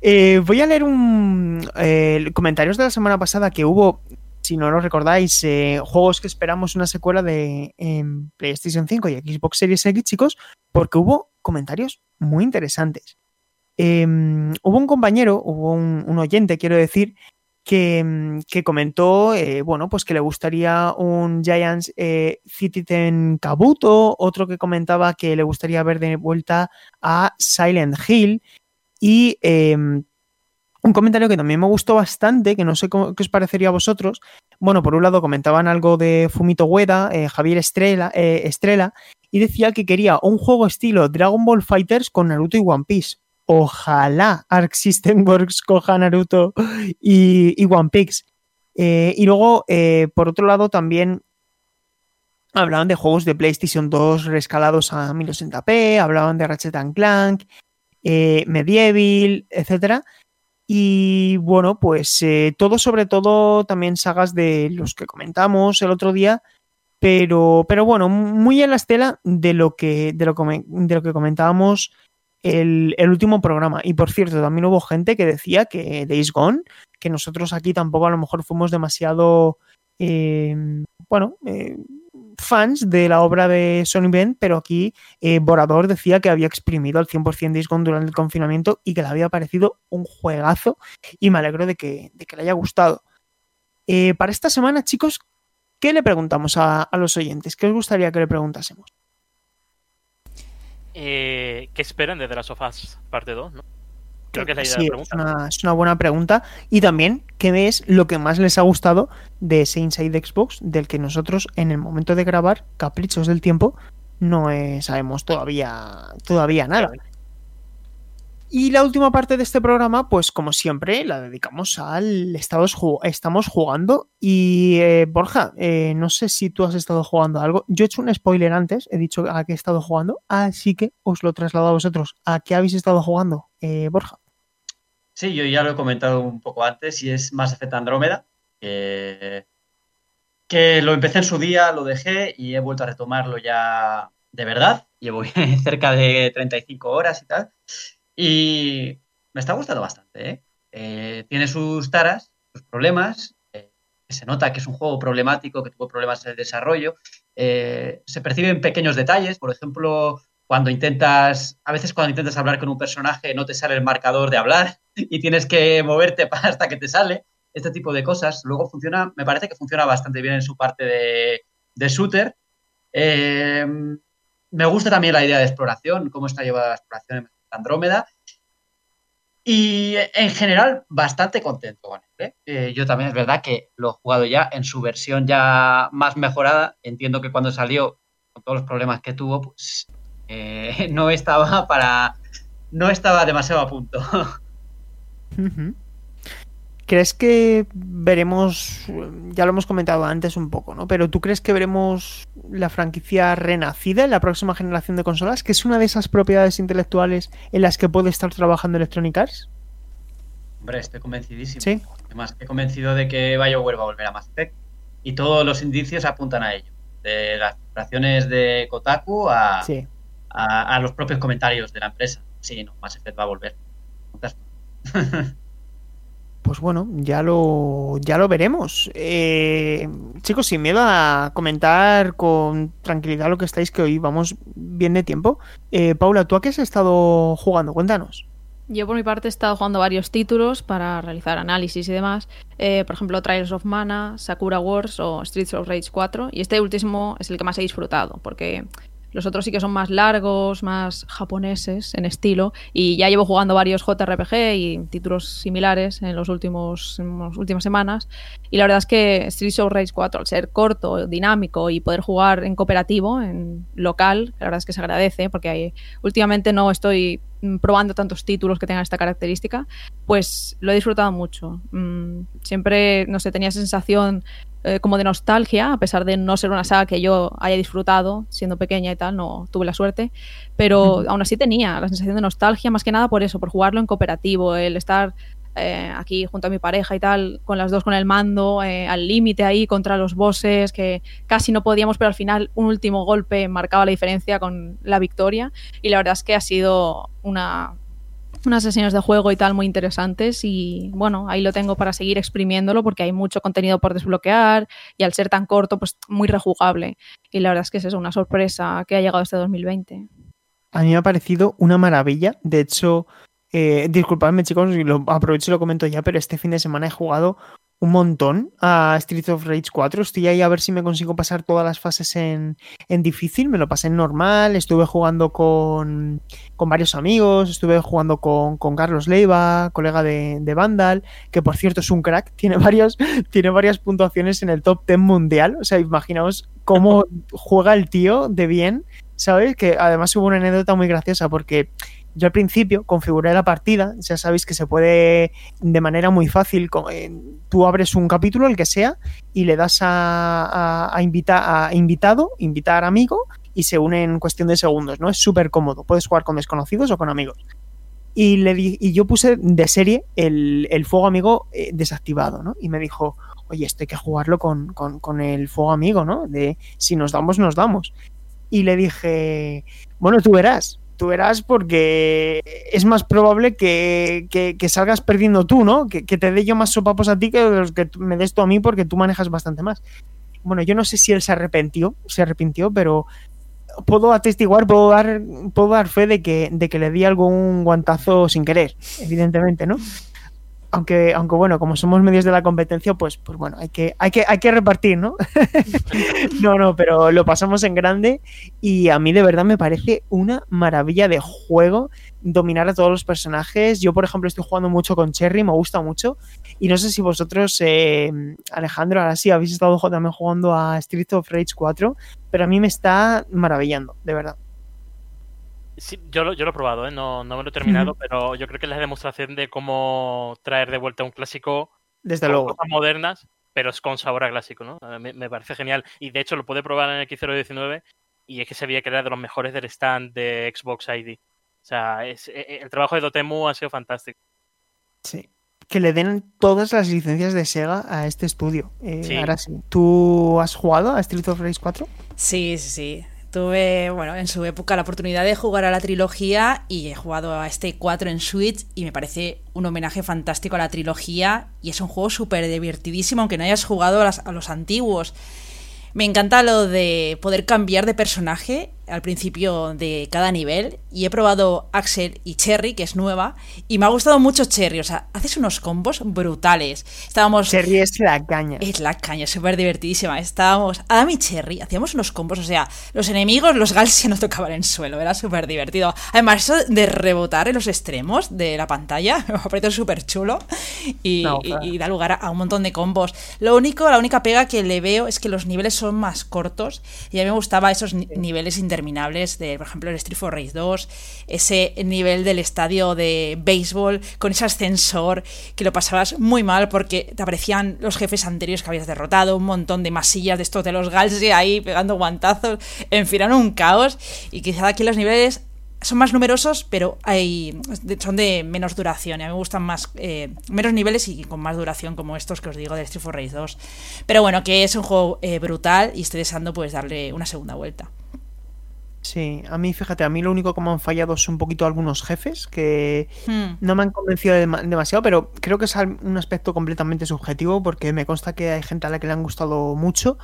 Eh, voy a leer un eh, comentarios de la semana pasada que hubo, si no lo recordáis, eh, juegos que esperamos una secuela de em, PlayStation 5 y Xbox Series X, chicos, porque hubo comentarios muy interesantes. Em, hubo un compañero, hubo un, oyente, quiero decir, que, mm, que comentó, eh, bueno, pues que le gustaría un Giants eh, Citizen Kabuto, otro que comentaba que le gustaría ver de vuelta a Silent Hill y un comentario que también me gustó bastante, que no sé cómo, qué os parecería a vosotros. Bueno, por un lado comentaban algo de Fumito Ueda, eh, Javier Estrella, eh, Estrella, y decía que quería un juego estilo Dragon Ball Fighters con Naruto y One Piece. Ojalá Arc System Works <laughs> coja Naruto y, One Piece. Eh, y luego, por otro lado, también hablaban de juegos de PlayStation 2 rescalados a 1080p, hablaban de Ratchet Clank, Medieval, etcétera. Y bueno, pues eh, todo sobre todo también sagas de los que comentamos el otro día, pero, pero bueno, muy en la estela de lo que, de lo, de lo que comentábamos el, el último programa. Y por cierto, también hubo gente que decía que Days Gone, que nosotros aquí tampoco a lo mejor fuimos demasiado, eh, bueno, eh, fans de la obra de Sony Ben, pero aquí eh, Borador decía que había exprimido al 100% Days Gone durante el confinamiento y que le había parecido un juegazo y me alegro de que, de que le haya gustado. Eh, para esta semana, chicos, ¿qué le preguntamos a, a los oyentes? ¿Qué os gustaría que le preguntásemos? Eh, ¿Qué esperan de The Last parte 2? ¿no? Creo que es la idea Sí, de la es una, es una buena pregunta. Y también, ¿qué es lo que más les ha gustado de ese Inside Xbox, del que nosotros en el momento de grabar, caprichos del tiempo, no eh, sabemos todavía, todavía nada? Y la última parte de este programa, pues como siempre, la dedicamos al Estados estamos jugando. Y eh, Borja, eh, no sé si tú has estado jugando algo. Yo he hecho un spoiler antes, he dicho a qué he estado jugando, así que os lo traslado a vosotros. ¿A qué habéis estado jugando, eh, Borja? Sí, yo ya lo he comentado un poco antes y es Mass Effect Andrómeda, que, lo empecé en su día, lo dejé y he vuelto a retomarlo ya de verdad. Llevo <laughs> cerca de 35 horas y tal. Y me está gustando bastante. ¿eh? Eh, tiene sus taras, sus problemas. Eh, se nota que es un juego problemático, que tuvo problemas en el desarrollo. se perciben pequeños detalles. Por ejemplo, cuando intentas, a veces cuando intentas hablar con un personaje no te sale el marcador de hablar y tienes que moverte <laughs> hasta que te sale. Este tipo de cosas. Luego funciona, me parece que funciona bastante bien en su parte de, de shooter. me gusta también la idea de exploración, cómo está llevada la exploración en Andrómeda. Y en general, bastante contento con él. ¿eh? Eh, yo también es verdad que lo he jugado ya en su versión ya más mejorada. Entiendo que cuando salió, con todos los problemas que tuvo, pues eh, <laughs> no estaba para. no estaba demasiado a punto. <laughs> ¿Crees que veremos, ya lo hemos comentado antes un poco, ¿no? Pero ¿tú crees que veremos la franquicia renacida en la próxima generación de consolas? ¿Que es una de esas propiedades intelectuales en las que puede estar trabajando Electronic Arts? Hombre, estoy convencidísimo. Sí. Además, estoy convencido de que BioWare va a volver a Mass Effect y todos los indicios apuntan a ello. De las operaciones de Kotaku a, a, a, los propios comentarios de la empresa. Sí, no, Mass Effect va a volver. Pues bueno, ya lo, ya lo veremos. Eh, chicos, sin miedo a comentar con tranquilidad lo que estáis, que hoy vamos bien de tiempo. Eh, Paula, ¿tú a qué has estado jugando? Cuéntanos. Yo por mi parte he estado jugando varios títulos para realizar análisis y demás. Eh, por ejemplo, Trials of Mana, Sakura Wars o Streets of Rage 4. Y este último es el que más he disfrutado, porque los otros sí que son más largos, más japoneses en estilo. Y ya llevo jugando varios JRPG y títulos similares en los últimos las últimas semanas. Y la verdad es que Streets of Rage 4, al ser corto, dinámico y poder jugar en cooperativo, en local, la verdad es que se agradece, porque últimamente no estoy probando tantos títulos que tengan esta característica, pues lo he disfrutado mucho. Mm, siempre, no sé, tenía sensación eh, como de nostalgia, a pesar de no ser una saga que yo haya disfrutado siendo pequeña y tal, no tuve la suerte, pero aún así tenía la sensación de nostalgia más que nada por eso, por jugarlo en cooperativo, el estar eh, aquí junto a mi pareja y tal, con las dos con el mando, eh, al límite ahí contra los bosses, que casi no podíamos, pero al final un último golpe marcaba la diferencia con la victoria. Y la verdad es que ha sido una, unas sesiones de juego y tal muy interesantes y bueno, ahí lo tengo para seguir exprimiéndolo porque hay mucho contenido por desbloquear y al ser tan corto, pues muy rejugable. Y la verdad es que es una sorpresa que ha llegado este 2020. A mí me ha parecido una maravilla. De hecho, eh, disculpadme chicos, lo aprovecho y lo comento ya, pero este fin de semana he jugado un montón a Street of Rage 4. Estoy ahí a ver si me consigo pasar todas las fases en, difícil. Me lo pasé en normal. Estuve jugando con, con varios amigos. Estuve jugando con, Carlos Leiva, colega de, de, Vandal, que por cierto es un crack. <laughs> Tiene, varios, tiene varias puntuaciones en el top 10 mundial. O sea, imaginaos cómo <laughs> juega el tío de bien. ¿Sabes? Que además hubo una anécdota muy graciosa porque yo al principio configuré la partida, ya sabéis que se puede de manera muy fácil, eh, tú abres un capítulo, el que sea, y le das a, a, a invitado, invitar amigo, y se une en cuestión de segundos, ¿no? Es súper cómodo, puedes jugar con desconocidos o con amigos. Y, le y yo puse de serie el, fuego amigo eh, desactivado, ¿no? Y me dijo, oye, esto hay que jugarlo con, con el fuego amigo, ¿no? De si nos damos, nos damos. Y le dije, bueno, tú verás, tú verás porque es más probable que, salgas perdiendo tú, ¿no? Que, te dé yo más sopapos a ti que los que me des tú a mí porque tú manejas bastante más. Bueno, yo no sé si él se arrepintió, se arrepintió, pero puedo atestiguar, puedo dar, puedo dar fe de que, de que le di algún guantazo sin querer, evidentemente, ¿no? Aunque, aunque bueno, como somos medios de la competencia, pues, pues bueno, hay que, hay que, hay que repartir, ¿no? <laughs> no, no, pero lo pasamos en grande y a mí de verdad me parece una maravilla de juego dominar a todos los personajes. Yo, por ejemplo, estoy jugando mucho con Cherry, me gusta mucho. Y no sé si vosotros, eh, Alejandro, ahora sí habéis estado también jugando a Street of Rage 4, pero a mí me está maravillando, de verdad. Sí, yo lo, yo lo he probado, ¿eh? no, no me lo he terminado, pero yo creo que es la demostración de cómo traer de vuelta un clásico Desde con luego. cosas modernas, pero es con sabor a clásico, ¿no? A mí Me, parece genial. Y de hecho lo pude probar en el X019 y es que se veía que era de los mejores del stand de Xbox ID. O sea, es, e, e, el trabajo de Dotemu ha sido fantástico. Sí. Que le den todas las licencias de Sega a este estudio. Eh, Sí. Ahora sí. ¿Tú has jugado a Street of Rage 4? Sí, sí, sí. Tuve, bueno, en su época la oportunidad de jugar a la trilogía y he jugado a este 4 en Switch y me parece un homenaje fantástico a la trilogía y es un juego súper divertidísimo aunque no hayas jugado a, las- a los antiguos. Me encanta lo de poder cambiar de personaje al principio de cada nivel y he probado Axel y Cherry, que es nueva, y me ha gustado mucho Cherry, o sea, haces unos combos brutales. Estábamos... Cherry es la caña. Es la caña, súper divertidísima. Estábamos, Adam y Cherry, hacíamos unos combos, o sea, los enemigos, los gals se nos tocaban en el suelo, era súper divertido. Además, eso de rebotar en los extremos de la pantalla, <laughs> me parece súper chulo y, No, y- claro. y da lugar a, un montón de combos. Lo único, la única pega que le veo es que los niveles son más cortos y a mí me gustaba esos ni- niveles interminables de, por ejemplo, el Street for Race 2, ese nivel del estadio de béisbol con ese ascensor que lo pasabas muy mal porque te aparecían los jefes anteriores que habías derrotado, un montón de masillas de estos de los Gals y ahí pegando guantazos, en fin, un caos y quizá aquí los niveles son más numerosos, pero hay son de menos duración. Y a mí me gustan más eh, menos niveles y con más duración, como estos que os digo de Street for Race 2. Pero bueno, que es un juego eh, brutal y estoy deseando pues darle una segunda vuelta. Sí, a mí, fíjate, a mí lo único que me han fallado es un poquito algunos jefes que Hmm. no me han convencido dema- demasiado, pero creo que es un aspecto completamente subjetivo porque me consta que hay gente a la que le han gustado mucho.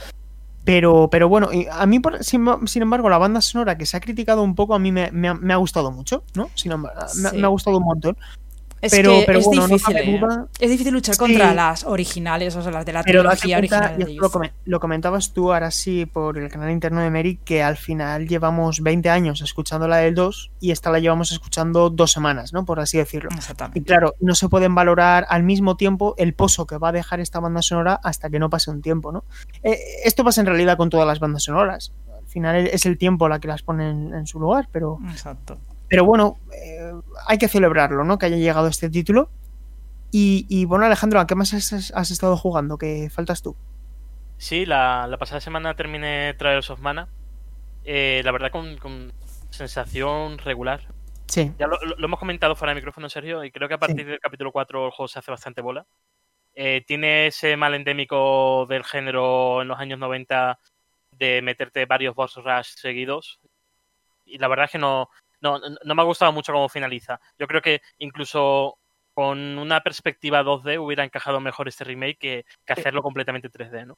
Pero, pero bueno, y a mí, por- sin, sin embargo, la banda sonora que se ha criticado un poco, a mí me, me ha, me ha gustado mucho, ¿no? Sin embargo, me ha gustado un montón. Es Pero- que pero es bueno, no difícil. cabe ¿eh? duda- Es difícil luchar Sí. contra las originales, o sea, las de la Pero trilogía cuenta, original y de lo, comentabas tú ahora sí por el canal interno de Mary, que al final llevamos 20 años escuchando la del 2 y esta la llevamos escuchando dos semanas, ¿no? Por así decirlo. Y Exactamente. claro, no se pueden valorar al mismo tiempo el pozo que va a dejar esta banda sonora hasta que no pase un tiempo, ¿no? Eh, esto pasa en realidad con todas las bandas sonoras. Al final es el tiempo la que las pone en, en su lugar, pero, Exacto. Pero bueno, eh, hay que celebrarlo, ¿no? Que haya llegado este título. Y, y, bueno, Alejandro, ¿a qué más has, has estado jugando? Que faltas tú. Sí, la, la pasada semana terminé Trials of Mana. Eh, la verdad, con, con sensación regular. Sí. Ya lo, lo- lo hemos comentado fuera de micrófono, Sergio, y creo que a partir del capítulo 4 el juego se hace bastante bola. Eh, tiene ese mal endémico del género en los años 90 de meterte varios boss rush seguidos. Y la verdad es que no, no, no me ha gustado mucho cómo finaliza. Yo creo que incluso con una perspectiva 2D hubiera encajado mejor este remake que, que hacerlo completamente 3D, ¿no?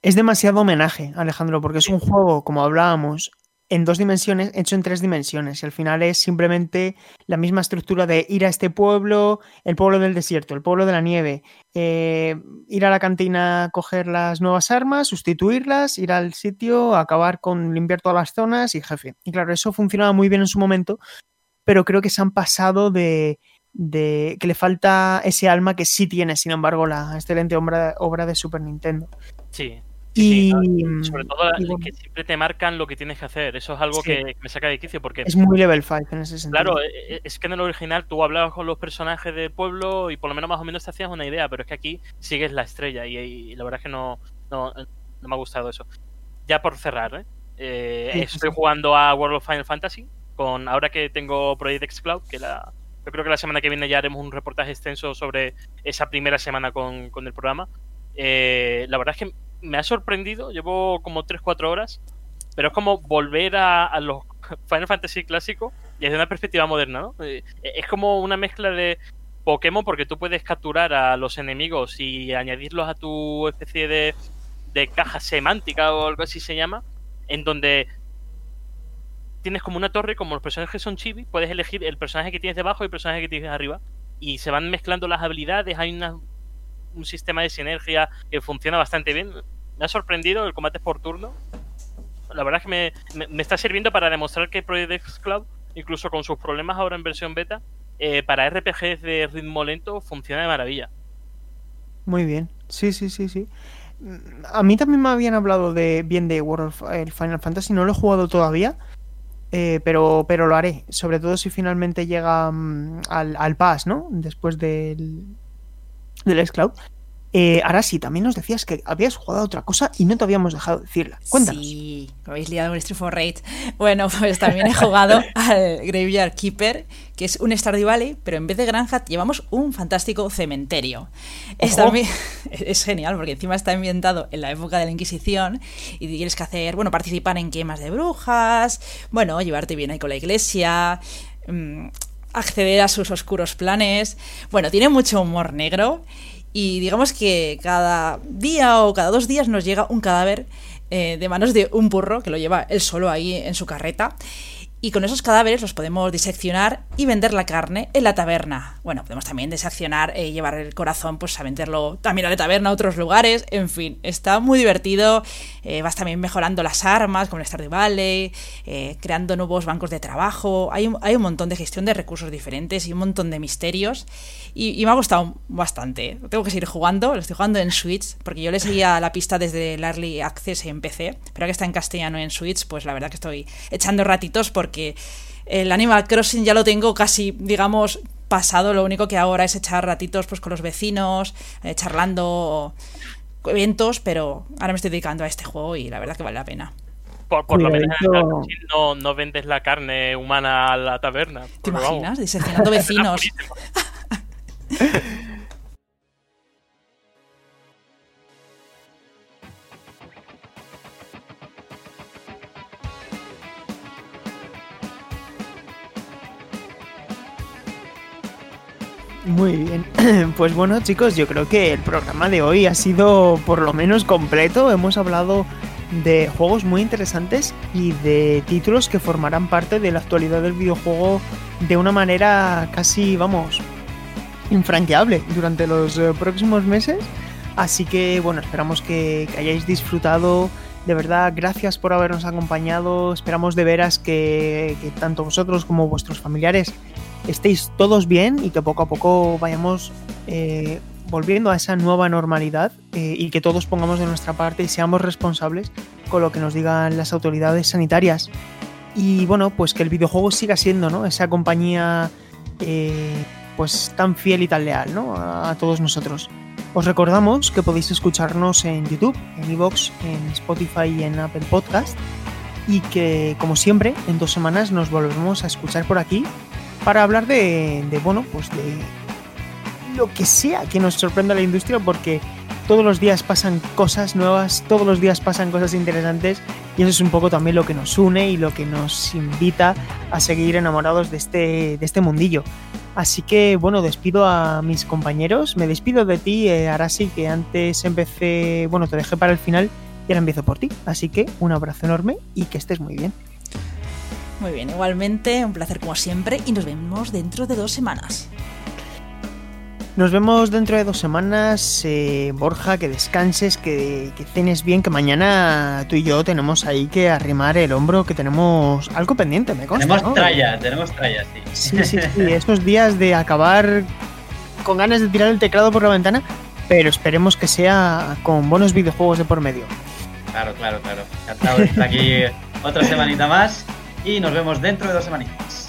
Es demasiado homenaje, Alejandro, porque es un juego, como hablábamos, en dos dimensiones, hecho en tres dimensiones. Y al final es simplemente la misma estructura de ir a este pueblo, el pueblo del desierto, el pueblo de la nieve, eh, ir a la cantina, coger las nuevas armas, sustituirlas, ir al sitio, acabar con limpiar todas las zonas y jefe. Y claro, eso funcionaba muy bien en su momento, pero creo que se han pasado de, de que le falta ese alma que sí tiene, sin embargo, la excelente obra, obra de Super Nintendo. Sí. Y, sí, ¿no? sobre todo y bueno, que siempre te marcan lo que tienes que hacer. Eso es algo Sí. que, me saca de quicio porque es muy level 5 en ese sentido. Claro, e- e- es que en el original tú hablabas con los personajes del pueblo y por lo menos más o menos te hacías una idea, pero es que aquí sigues la estrella y, y la verdad es que no, no, no me ha gustado eso. Ya por cerrar, ¿eh? Eh, Sí, estoy jugando a World of Final Fantasy con ahora que tengo Project X Cloud, que la, yo creo que la semana que viene ya haremos un reportaje extenso sobre esa primera semana con, con el programa. Eh, la verdad es que me ha sorprendido, llevo como 3-4 horas, pero es como volver a, los <laughs> Final Fantasy clásicos y desde una perspectiva moderna, ¿no? Eh, es como una mezcla de Pokémon porque tú puedes capturar a los enemigos y añadirlos a tu especie de, de caja semántica o algo así se llama, en donde tienes como una torre, como los personajes son chibi, puedes elegir el personaje que tienes debajo y el personaje que tienes arriba y se van mezclando las habilidades, hay una, un sistema de sinergia que funciona bastante bien. Me ha sorprendido, el combate por turno. La verdad es que me, me, está sirviendo para demostrar que Project X Cloud, incluso con sus problemas ahora en versión beta, eh, para RPGs de ritmo lento funciona de maravilla. Muy bien. Sí, sí, sí, sí. A mí también me habían hablado de bien de World of eh, Final Fantasy, no lo he jugado todavía. eh, pero, pero lo haré, sobre todo si finalmente llega mm, al, al pass, ¿no? Después del, del Xcloud. Eh, ahora sí, también nos decías que habías jugado a otra cosa y no te habíamos dejado decirla. Cuéntanos. Sí, me habéis liado con Street for Rage. Bueno, pues también he jugado <laughs> al Graveyard Keeper, que es un Stardew Valley, pero en vez de granja llevamos un fantástico cementerio. Es, Ojo. también- <laughs> es genial porque encima está ambientado en la época de la Inquisición y tienes que hacer, bueno, participar en quemas de brujas, bueno, llevarte bien ahí con la iglesia. mm, acceder a sus oscuros planes. Bueno, tiene mucho humor negro y digamos que cada día o cada dos días nos llega un cadáver eh, de manos de un burro que lo lleva él solo ahí en su carreta. Y con esos cadáveres los podemos diseccionar y vender la carne en la taberna. Bueno, podemos también diseccionar y llevar el corazón pues a venderlo también a la taberna a otros lugares. En fin, está muy divertido. Eh, vas también mejorando las armas, como el Stardew Valley, eh, creando nuevos bancos de trabajo. Hay hay un montón de gestión de recursos diferentes y un montón de misterios. Y, me ha gustado bastante. Tengo que seguir jugando, lo estoy jugando en Switch, porque yo le seguía la pista desde el Early Access en PC, pero que está en castellano en Switch, pues la verdad que estoy echando ratitos porque el Animal Crossing ya lo tengo casi, digamos, pasado. Lo único que ahora es echar ratitos pues con los vecinos, eh, charlando eventos, pero ahora me estoy dedicando a este juego y la verdad que vale la pena. Por, por lo menos no, no vendes la carne humana a la taberna. ¿Te porque, imaginas? Diseccionando <laughs> vecinos. <laughs> Muy bien. <clears throat> Pues bueno, chicos, yo creo que el programa de hoy ha sido por lo menos completo. Hemos hablado de juegos muy interesantes y de títulos que formarán parte de la actualidad del videojuego de una manera casi, vamos, infranqueable durante los eh, próximos meses. Así que bueno, esperamos que, hayáis disfrutado. De verdad, gracias por habernos acompañado. Esperamos de veras que tanto vosotros como vuestros familiares estéis todos bien y que poco a poco vayamos eh, volviendo a esa nueva normalidad eh, y que todos pongamos de nuestra parte y seamos responsables con lo que nos digan las autoridades sanitarias. Y bueno, pues que el videojuego siga siendo ¿no? esa compañía eh, pues tan fiel y tan leal ¿no? a, todos nosotros. Os recordamos que podéis escucharnos en YouTube, en Evox, en Spotify y en Apple Podcast. Y que, como siempre, en dos semanas nos volvemos a escuchar por aquí para hablar de, de, bueno, pues de lo que sea que nos sorprenda la industria, porque todos los días pasan cosas nuevas, todos los días pasan cosas interesantes, y eso es un poco también lo que nos une y lo que nos invita a seguir enamorados de este, de este mundillo. Así que, bueno, despido a mis compañeros, me despido de ti, eh, Arasi, que antes empecé, bueno, te dejé para el final y ahora empiezo por ti. Así que un abrazo enorme y que estés muy bien. Muy bien, igualmente, un placer como siempre y nos vemos dentro de dos semanas. Nos vemos dentro de dos semanas. eh, Borja, que descanses, que, que cenes bien, que mañana tú y yo tenemos ahí que arrimar el hombro, que tenemos algo pendiente, me consta. Tenemos ¿no? tralla, tenemos tralla, sí. Sí, sí, sí. <laughs> Estos días de acabar con ganas de tirar el teclado por la ventana, pero esperemos que sea con buenos videojuegos de por medio. Claro, claro, claro. Encantado de estar aquí <laughs> otra semanita más y nos vemos dentro de dos semanitas.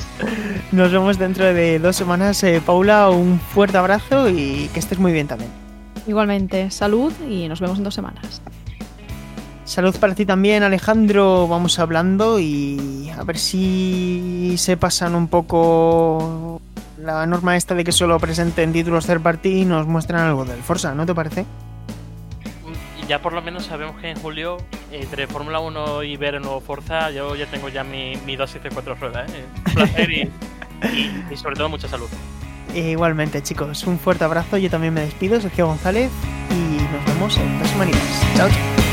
Nos vemos dentro de dos semanas. eh, Paula, un fuerte abrazo y que estés muy bien también. Igualmente, salud y nos vemos en dos semanas. Salud para ti también, Alejandro. Vamos hablando y a ver si se pasan un poco la norma esta de que solo presenten títulos third party y nos muestran algo del Forza, ¿no te parece? ya por lo menos sabemos que en julio, entre Fórmula 1 y ver el nuevo Forza, yo ya tengo ya mi, mi dosis de cuatro ruedas. ¿eh? Un placer y, y, sobre todo mucha salud. E igualmente, chicos, un fuerte abrazo. Yo también me despido, Sergio González, y nos vemos en dos semanitas. Chao, chao.